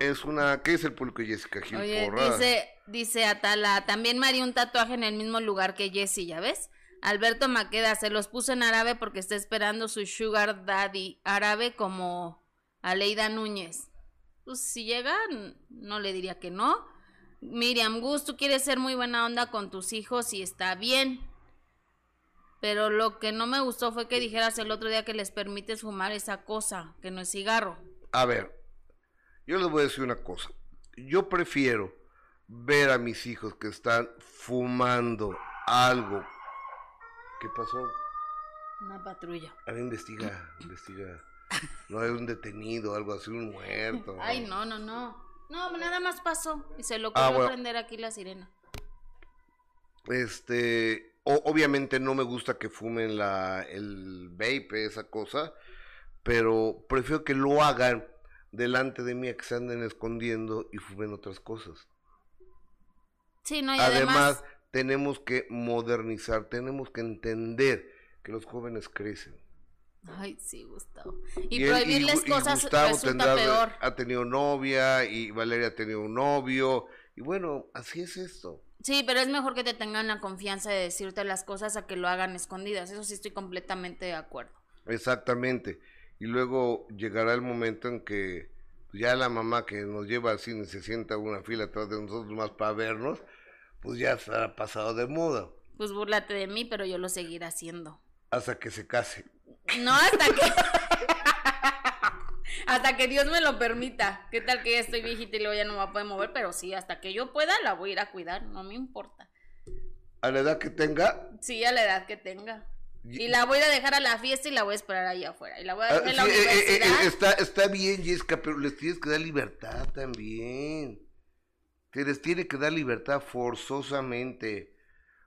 Es una. ¿Qué es el público de Jessica Gil Oye, dice, dice Atala, también me haría un tatuaje en el mismo lugar que Jessie, ¿ya ves? Alberto Maqueda se los puso en árabe porque está esperando su sugar daddy árabe como Aleida Núñez. Pues si llega, no le diría que no. Miriam Gus, tú quieres ser muy buena onda con tus hijos y está bien. Pero lo que no me gustó fue que dijeras el otro día que les permites fumar esa cosa, que no es cigarro. A ver, yo les voy a decir una cosa. Yo prefiero ver a mis hijos que están fumando algo. ¿Qué pasó? Una patrulla. A ver, investiga, investiga. No hay un detenido, algo así, un muerto. Ay, no, no, no. No, nada más pasó y se lo ocurrió Ah, bueno. prender aquí la sirena. Este, o- obviamente no me gusta que fumen la, el vape, esa cosa, pero prefiero que lo hagan delante de mí a que se anden escondiendo y fumen otras cosas. Sí, no, y Además, además, tenemos que modernizar, tenemos que entender que los jóvenes crecen. ay, sí, Gustavo. Y, él- prohibirles y cosas Gustavo resulta tendrá- peor. ha tenido novia y Valeria ha tenido un novio. Y bueno, así es esto. Sí, pero es mejor que te tengan la confianza de decirte las cosas a que lo hagan escondidas. Eso sí estoy completamente de acuerdo. Exactamente. Y luego llegará el momento en que ya la mamá que nos lleva al cine se sienta en una fila atrás de nosotros más para vernos, pues ya estará pasado de moda. Pues búrlate de mí, pero yo lo seguiré haciendo. Hasta que se case. No hasta que... hasta que Dios me lo permita. ¿Qué tal que ya estoy viejita y luego ya no me poder mover? Pero sí, hasta que yo pueda la voy a ir a cuidar. No me importa. A la edad que tenga. Sí, a la edad que tenga. Y- la voy a dejar a la fiesta y la voy a esperar ahí afuera. Y la voy a Ah, dejar en la sí, eh, eh, eh, universidad. está, está bien, Jessica, pero les tienes que dar libertad también. Te les tiene que dar libertad forzosamente.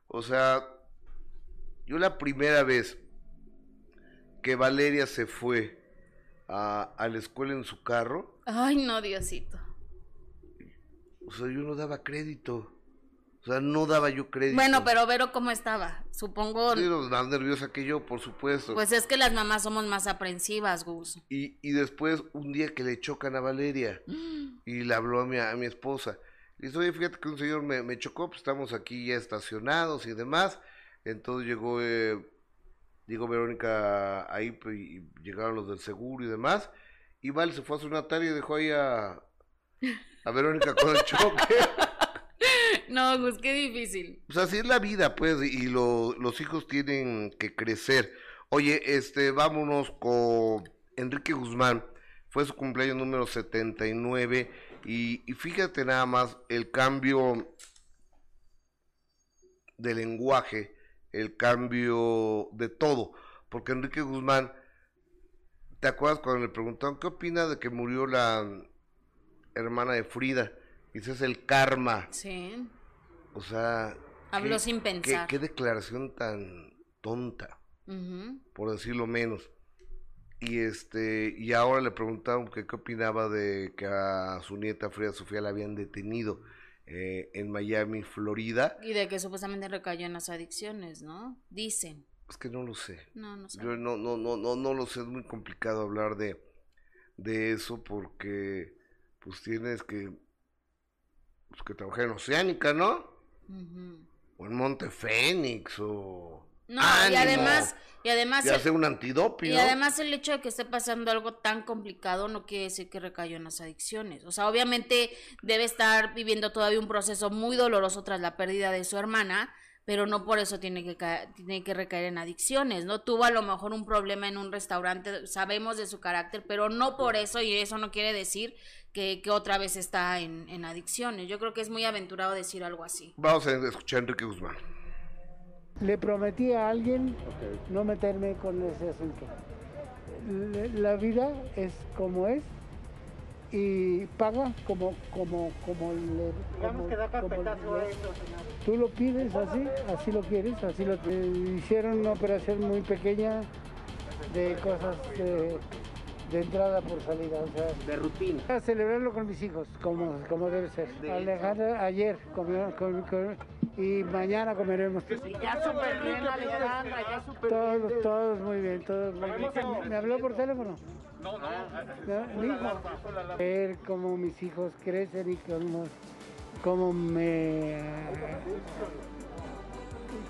O sea, yo la primera vez que Valeria se fue a, a la escuela en su carro, Ay, no, Diosito. o sea, yo no daba crédito. O sea, no daba yo crédito. Bueno, pero Vero, ¿cómo estaba? Supongo. Sí, más nerviosa que yo, por supuesto. Pues es que las mamás somos más aprensivas, Gus. Y, y después, un día que le chocan a Valeria, y le habló a mi, a mi esposa. Le dice, oye, fíjate que un señor me, me chocó, pues estamos aquí ya estacionados y demás. Entonces llegó, eh, llegó Verónica ahí, pues, y llegaron los del seguro y demás. Y Vale se fue a su natalia y dejó ahí a, a Verónica con el choque. No, Gus, qué difícil. Pues así es la vida, pues, y lo- los hijos tienen que crecer. Oye, este, vámonos con Enrique Guzmán. Fue su cumpleaños número 79 y, y fíjate nada más el cambio de lenguaje, el cambio de todo. Porque Enrique Guzmán, ¿te acuerdas cuando le preguntaron qué opina de que murió la hermana de Frida? Dice, es el karma. Sí. O sea. Habló qué- sin qué- pensar. Qué, declaración tan tonta, Ujú. por decirlo menos. Y este, y ahora le preguntaron que qué opinaba de que a su nieta Frida Sofía la habían detenido eh, en Miami, Florida. Y de que supuestamente recayó en las adicciones, ¿no? Dicen. Es que no lo sé. No, no sé. Yo no, no, no, no, no lo sé, es muy complicado hablar de, de eso porque pues tienes que, pues, que trabajar en Oceánica, ¿no? O en Monte Fénix, o... No, y además, y además, Y el- hacer un antidopio. y además el hecho de que esté pasando algo tan complicado no quiere decir que recayó en las adicciones. O sea, obviamente debe estar viviendo todavía un proceso muy doloroso tras la pérdida de su hermana, pero no por eso tiene que tiene que recaer en adicciones, ¿no? Tuvo a lo mejor un problema en un restaurante, sabemos de su carácter, pero no por eso, y eso no quiere decir que, que otra vez está en, en adicciones. Yo creo que es muy aventurado decir algo así. Vamos a escuchar a Enrique Guzmán. Le prometí a alguien no meterme con ese asunto. La vida es como es y paga como como como le como- como le- Tú lo pides así, así lo quieres, así lo hicieron una operación muy pequeña de cosas de de entrada por salida, o sea, De rutina. a celebrarlo con mis hijos, como, como debe ser. Alejandra ayer comió, com- com- y mañana comeremos. Ya súper bien, Alejandra, ya súper Todos, todos muy bien, todos muy bien. ¿Me habló por teléfono? No, no. Mi hijo. Ver cómo mis hijos crecen y cómo, cómo me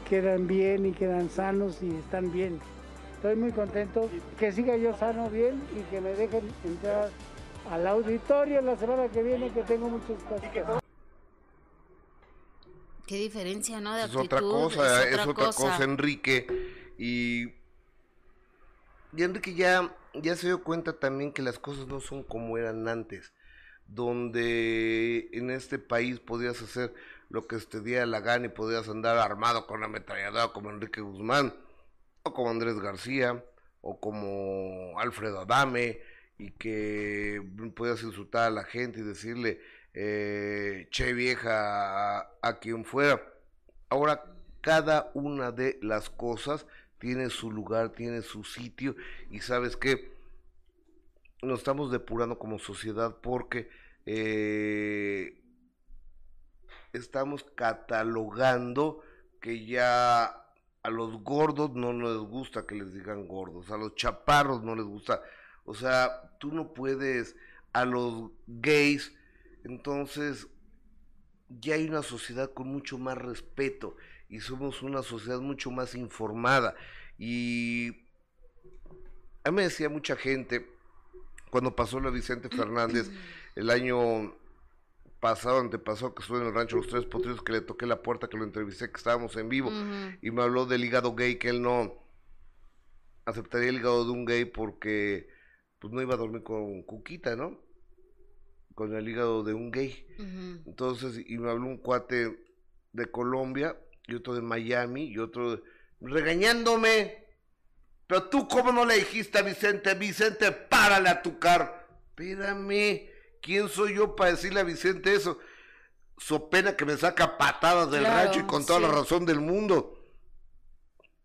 quedan bien y quedan sanos y están bien. Estoy muy contento que siga yo sano bien y que me dejen entrar al auditorio la semana que viene que tengo muchas cosas. Qué diferencia, ¿no? De Es otra actitud, cosa, es otra cosa, Enrique. Y, y Enrique ya, ya se dio cuenta también que las cosas no son como eran antes, donde en este país podías hacer lo que te diera la gana y podías andar armado con una ametralladora como Enrique Guzmán, o como Andrés García, o como Alfredo Adame, y que podías insultar a la gente y decirle, eh, che vieja a, quien fuera. Ahora cada una de las cosas tiene su lugar, tiene su sitio y sabes que nos estamos depurando como sociedad porque eh, estamos catalogando que ya a los gordos no les gusta que les digan gordos, a los chaparros no les gusta, o sea, tú no puedes a los gays, entonces ya hay una sociedad con mucho más respeto y somos una sociedad mucho más informada y a mí me decía mucha gente cuando pasó la Vicente Fernández el año pasado, antepasado, que estuve en el rancho Los Tres Potrillos, que le toqué la puerta, que lo entrevisté, que estábamos en vivo, y me habló del hígado gay, que él no aceptaría el hígado de un gay porque pues no iba a dormir con Cuquita, ¿no? Con el hígado de un gay. Entonces, y me habló un cuate de Colombia y otro de Miami y otro de- regañándome. Pero tú, ¿cómo no le dijiste a Vicente, Vicente, párale a tu carro? Espérame, ¿quién soy yo para decirle a Vicente eso? So pena que me saca patadas del Claro, rancho y con toda la razón del mundo.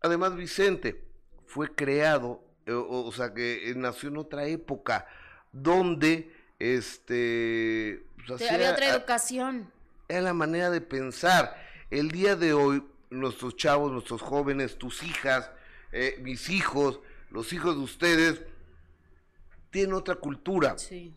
Además, Vicente fue creado, eh, o, o sea, que eh, nació en otra época donde este pues, había otra educación. era la manera de pensar. El día de hoy, nuestros chavos, nuestros jóvenes, tus hijas, eh, mis hijos, los hijos de ustedes, tienen otra cultura. Sí.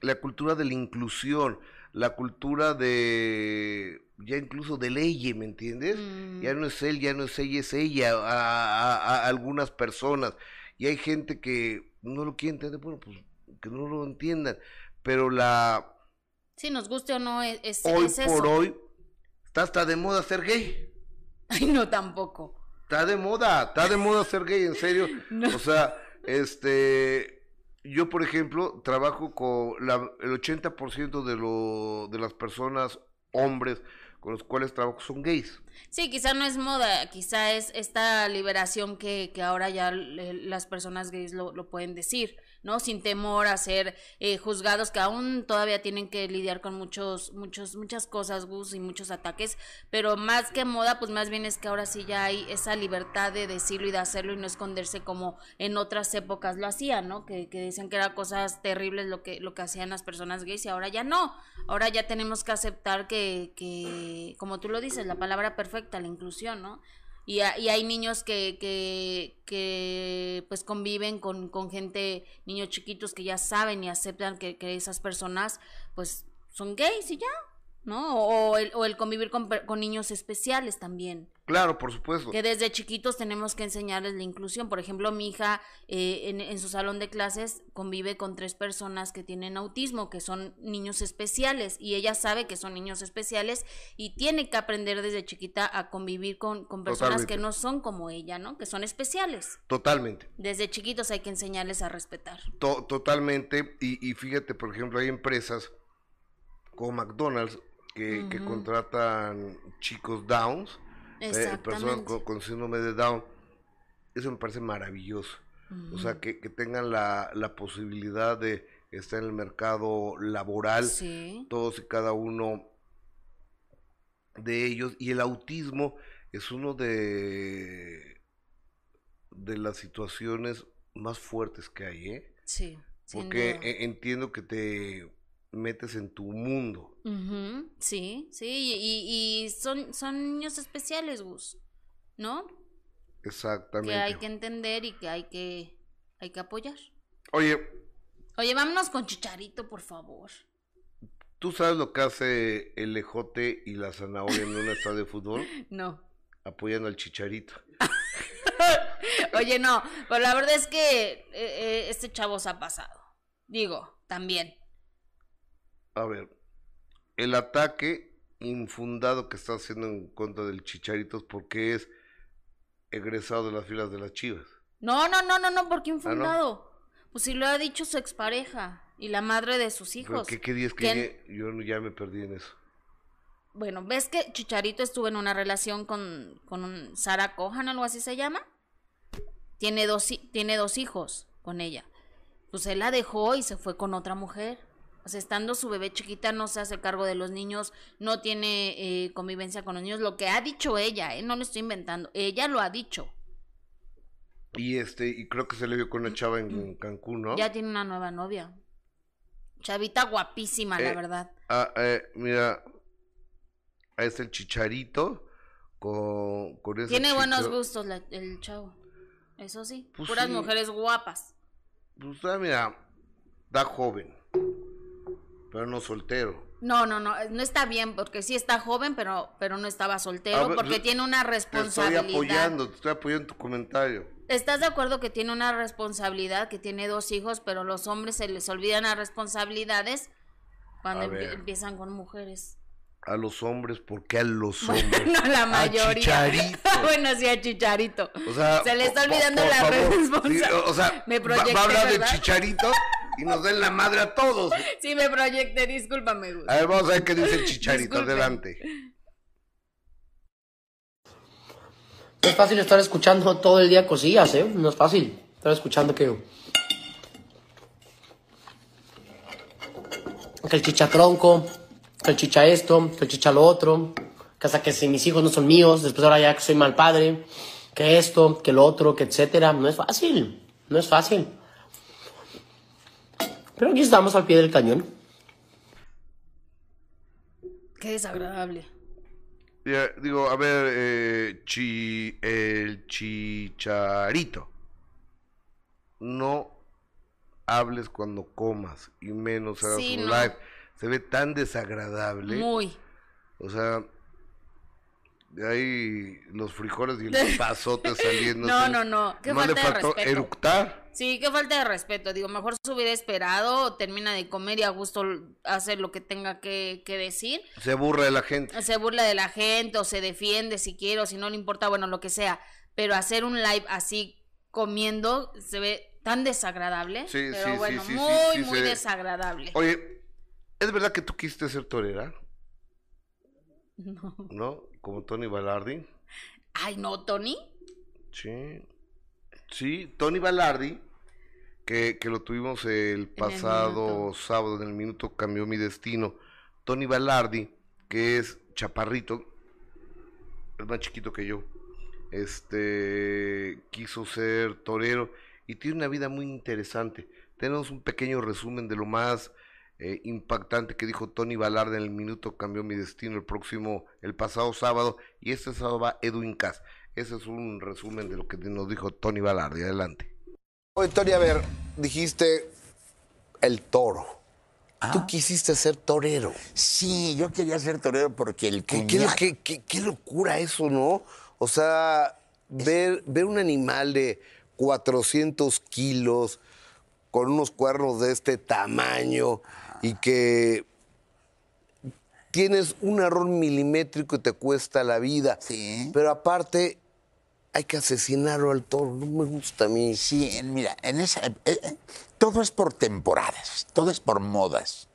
La cultura de la inclusión, la cultura de, ya incluso de ley, ¿me entiendes? Mm. Ya no es él, ya no es ella, es ella, a- a algunas personas. Y hay gente que no lo quiere entender, bueno, pues que no lo entiendan. Pero la, Sí, nos guste o no, es, es, hoy es por eso. hoy está hasta de moda ser gay. Ay, no, tampoco. Está de moda, está de moda ser gay, en serio. O sea, este, yo por ejemplo trabajo con la, el 80% de, lo, de las personas, hombres, con los cuales trabajo son gays. Sí, quizá no es moda, quizá es esta liberación que, que ahora ya las personas gays lo, lo pueden decir, ¿no? Sin temor a ser eh, juzgados, que aún todavía tienen que lidiar con muchos, muchos, muchas cosas, Gus, y muchos ataques, pero más que moda, pues más bien es que ahora sí ya hay esa libertad de decirlo y de hacerlo y no esconderse como en otras épocas lo hacían, ¿no? Que, que decían que eran cosas terribles lo que, lo que hacían las personas gays y ahora ya no, ahora ya tenemos que aceptar que, que como tú lo dices, la palabra perfecta, la inclusión, ¿no? Y, ha- y hay niños que, que, que pues conviven con, con gente, niños chiquitos que ya saben y aceptan que, que esas personas pues son gays y ya, ¿no? O el, o el convivir con, con niños especiales también. Claro, por supuesto. Que desde chiquitos tenemos que enseñarles la inclusión. Por ejemplo, mi hija eh, en, en su salón de clases convive con tres personas que tienen autismo, que son niños especiales, y ella sabe que son niños especiales y tiene que aprender desde chiquita a convivir con, con personas Totalmente. que no son como ella, ¿no? Que son especiales. Totalmente. Desde chiquitos hay que enseñarles a respetar. To- totalmente. Y, y fíjate, por ejemplo, hay empresas como McDonald's que, contratan chicos Downs, eh, personas con, con síndrome de Down. Eso me parece maravilloso. O sea, que, que tengan la, la posibilidad de estar en el mercado laboral, Sí. todos y cada uno de ellos. Y el autismo es uno de, de las situaciones más fuertes que hay, ¿eh? Sí. Porque e- entiendo que te metes en tu mundo. Ujú, Sí, sí, y, y- son, son niños especiales, Gus, ¿no? Exactamente. Que hay que entender y que hay que, hay que apoyar. Oye, Oye, vámonos con Chicharito, por favor. ¿tú sabes lo que hace el ejote y la zanahoria en un estadio de fútbol? No. Apoyando al chicharito. Oye, no, pero la verdad es que eh, eh, este chavo se ha pasado. Digo, también. A ver, el ataque infundado que está haciendo en contra del chicharito es porque es egresado de las filas de las chivas. No, no, no, no, no, porque Ah, infundado. Pues si lo ha dicho su expareja y la madre de sus hijos. ¿Qué, qué días que yo ya me perdí en eso. Bueno, ¿ves que Chicharito estuvo en una relación con, con un Sara Cohan, algo así se llama? Tiene dos, tiene dos hijos con ella. Pues él la dejó y se fue con otra mujer. O sea, estando su bebé chiquita, no se hace cargo de los niños, no tiene eh, convivencia con los niños. Lo que ha dicho ella, ¿eh? no lo estoy inventando. Ella lo ha dicho. Y este, y creo que se le vio con una chava en Cancún, ¿no? Ya tiene una nueva novia. Chavita guapísima, la Eh, verdad. Ah, eh, mira, ahí está el chicharito con, con esa Tiene buenos gustos la- el chavo. Eso sí. Pues puras sí. mujeres guapas. Pues ah, mira, da joven, pero no soltero. No, no, no, no está bien porque sí está joven, pero, pero no estaba soltero A ver, porque tiene una Te estoy responsabilidad. apoyando, te estoy apoyando en tu comentario. ¿Estás de acuerdo que tiene una responsabilidad, que tiene dos hijos, pero los hombres se les olvidan las responsabilidades cuando A ver. empiezan con mujeres? A los hombres, ¿por qué a los hombres? No, la A mayoría. Chicharito. bueno, sí, a Chicharito. O sea, se le está olvidando por la favor. responsabilidad. Sí, o sea, me proyecté, va a hablar del ¿verdad? chicharito y nos den la madre a todos. Sí, me proyecté, discúlpame, Gus. A ver, vamos a ver qué dice el chicharito. Adelante. No es fácil estar escuchando todo el día cosillas, ¿eh? No es fácil estar escuchando que... Que el chichatronco, que el chicha esto, que el chicha lo otro, que hasta que si mis hijos no son míos, después ahora ya que soy mal padre, que esto, que lo otro, que etcétera. No es fácil, no es fácil. Pero aquí estamos al pie del cañón. Qué desagradable. Ya, digo, a ver, eh, chi- el chicharito. No hables cuando comas y menos hagas Sí, un no. live. Se ve tan desagradable. Muy. O sea, de ahí los frijoles y el pasote saliendo. No, no, no. Qué le falta de faltó respeto. eructar. Sí, qué falta de respeto. Digo, mejor se hubiera esperado, termina de comer y a gusto hacer lo que tenga que, que decir. Se burla de la gente. Se burla de la gente o se defiende si quiere o si no le importa, bueno, lo que sea. Pero hacer un live así comiendo se ve tan desagradable. Sí, pero sí, bueno, sí, muy, muy desagradable. Oye, ¿es verdad que tú quisiste ser torera? No. ¿No? Como Tony Ballardi. Ay, no, Tony. Sí. Sí, Tony Ballardi, que, que lo tuvimos el pasado sábado en el minuto cambió mi destino. Tony Ballardi, que es chaparrito, es más chiquito que yo. Este quiso ser torero y tiene una vida muy interesante. Tenemos un pequeño resumen de lo más eh, impactante que dijo Tony Ballardi en el minuto cambió mi destino el próximo, el pasado sábado, y este sábado va Edwin Cass. Ese es un resumen de lo que nos dijo Tony Ballardi. Adelante. Oye, Tony, a ver, dijiste el toro. Tú quisiste ser torero. Sí, yo quería ser torero porque el ¿Qué, qué, cuñado- qué- qué- qué locura eso, ¿no? O sea, ver, ver un animal de 400 kilos con unos cuernos de este tamaño y que tienes un error milimétrico y te cuesta la vida. Sí. Pero aparte, hay que asesinarlo al toro. No me gusta a mí. Sí, mira, en esa, eh, eh, todo es por temporadas, todo es por modas.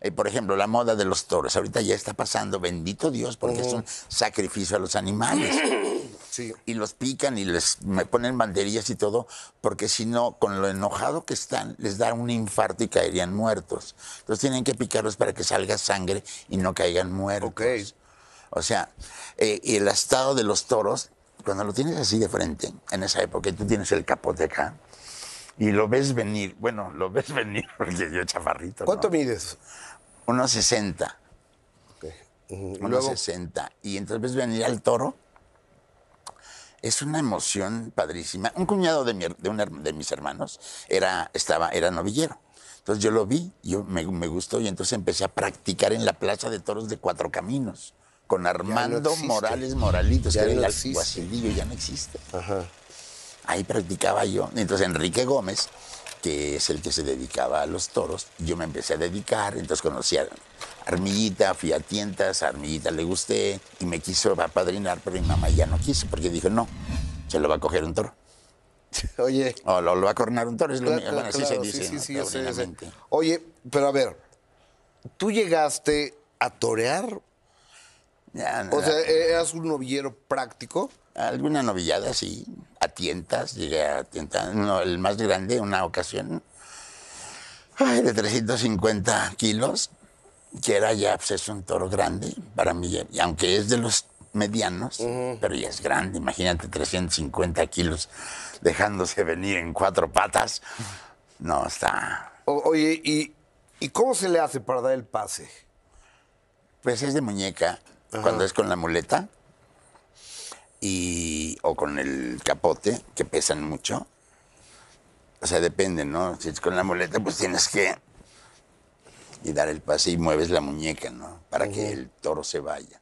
Eh, por ejemplo, la moda de los toros, ahorita ya está pasando, bendito Dios, porque es un sacrificio a los animales. Sí. Y los pican y les me ponen banderillas y todo, porque si no, con lo enojado que están, les da un infarto y caerían muertos. Entonces tienen que picarlos para que salga sangre y no caigan muertos. Ok. O sea, eh, y el estado de los toros, cuando lo tienes así de frente, en esa época, y tú tienes el capote acá, Y lo ves venir, bueno, lo ves venir porque yo chafarrito. ¿Cuánto ¿no? mides? Unos 60. Ujú, y unos luego, 60. Y entonces ves venir al toro. Es una emoción padrísima. Un cuñado de, mi de, de mis hermanos era, estaba, era novillero. Entonces yo lo vi, yo me, me gustó y entonces empecé a practicar en la Plaza de Toros de Cuatro Caminos con Armando. Morales Moralitos, Ya que era el existe. alguacilillo, ya no existe. Ajá. Ahí practicaba yo. Entonces Enrique Gómez, que es el que se dedicaba a los toros, yo me empecé a dedicar, entonces conocí a Armillita, fui a tientas, a Armillita le gusté y me quiso apadrinar, pero mi mamá ya no quiso porque dijo, no, se lo va a coger un toro. Oye, O lo, lo va a coronar un toro, es lo Claro, mismo. Bueno, así se claro, dice, sí, sí, sí. Oye, pero a ver, ¿tú llegaste a torear? Ya, O sea, ¿eras un novillero práctico? Alguna novillada, sí. A tientas, llegué a tientas. No, el más grande, una ocasión, ay, de 350 kilos, que era ya, pues es un toro grande para mí. Y aunque es de los medianos, pero ya es grande. Imagínate 350 kilos dejándose venir en cuatro patas. No, está. O- oye, ¿y, ¿y cómo se le hace para dar el pase? Pues es de muñeca, cuando es con la muleta y, o con el capote, que pesan mucho. O sea, depende, ¿no? Si es con la muleta, pues tienes que y dar el pase y mueves la muñeca, ¿no? Para que el toro se vaya.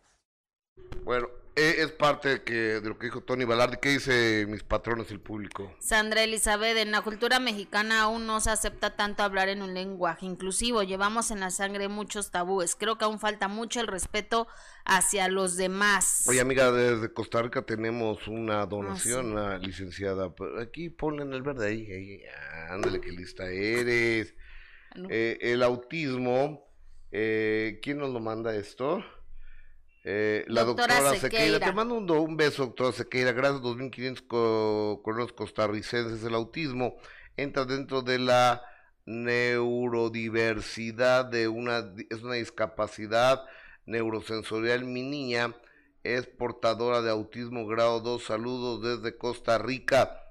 Bueno, es parte de, que, de lo que dijo Tony Balardi. ¿Qué dice mis patrones y el público? Sandra Elizabeth, en la cultura mexicana aún no se acepta tanto hablar en un lenguaje inclusivo. Llevamos en la sangre muchos tabúes. Creo que aún falta mucho el respeto hacia los demás. Oye, amiga, desde Costa Rica tenemos una donación, una licenciada. Aquí ponle en el verde ahí, ahí, ándale, qué lista eres. No. Eh, el autismo, eh, ¿quién nos lo manda esto? Eh, la Doctora doctora, Sequeira. Sequeira. Te mando un, un beso, doctora Sequeira. Gracias, 2.500 co- colonos costarricenses. El autismo entra dentro de la neurodiversidad de una, es una discapacidad neurosensorial. Mi niña es portadora de autismo grado 2. Saludos desde Costa Rica.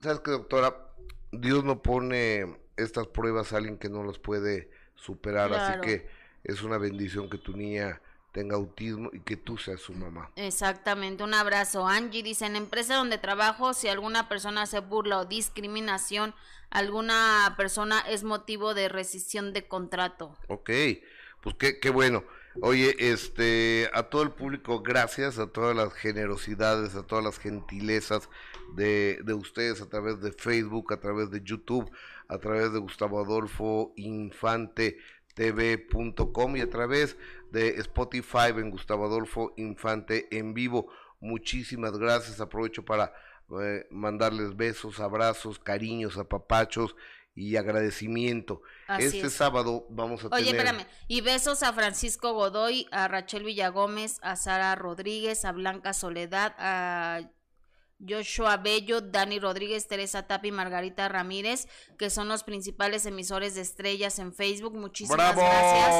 ¿Sabes qué, doctora? Dios no pone estas pruebas a alguien que no las puede superar, Claro. así que es una bendición que tu niña tenga autismo y que tú seas su mamá. Exactamente, un abrazo. Angie dice, en empresa donde trabajo, si alguna persona hace burla o discriminación, alguna persona es motivo de rescisión de contrato. Ok, pues qué, qué bueno. Oye, este, a todo el público, gracias a todas las generosidades, a todas las gentilezas de, de ustedes a través de Facebook, a través de YouTube, a través de Gustavo Adolfo Infante tv.com y a través de Spotify en Gustavo Adolfo Infante en vivo. Muchísimas gracias. Aprovecho para eh, mandarles besos, abrazos, cariños, apapachos y agradecimiento. Así este es. sábado vamos a Oye, tener espérame. Y besos a Francisco Godoy, a Rachel Villagómez, a Sara Rodríguez, a Blanca Soledad, a Joshua Bello, Dani Rodríguez, Teresa Tapi, Margarita Ramírez, que son los principales emisores de estrellas en Facebook. Muchísimas ¡Bravo! gracias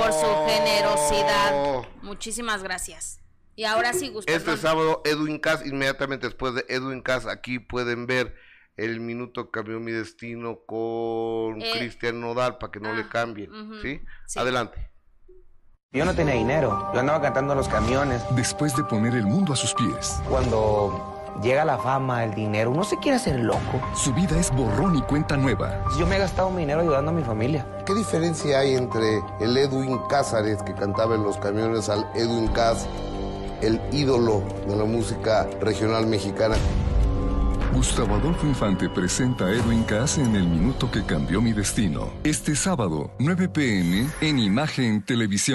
por su generosidad. Muchísimas gracias. Y ahora sí, Gustavo. Este sábado, Edwin Cass, inmediatamente después de Edwin Cass, aquí pueden ver el minuto cambió mi destino con Eh, Cristian Nodal para que no le ah, cambien. ¿sí? sí. Adelante. Yo no tenía dinero, yo andaba cantando en los camiones. Después de poner el mundo a sus pies, Cuando llega la fama, el dinero, uno se quiere hacer loco. su vida es borrón y cuenta nueva. Yo me he gastado mi dinero ayudando a mi familia. ¿Qué diferencia hay entre el Edwin Cázares que cantaba en los camiones al Edwin Cass, el ídolo de la música regional mexicana? Gustavo Adolfo Infante presenta a Edwin Cass en El Minuto que Cambió Mi Destino. Este sábado, 9 pm, en Imagen Televisión.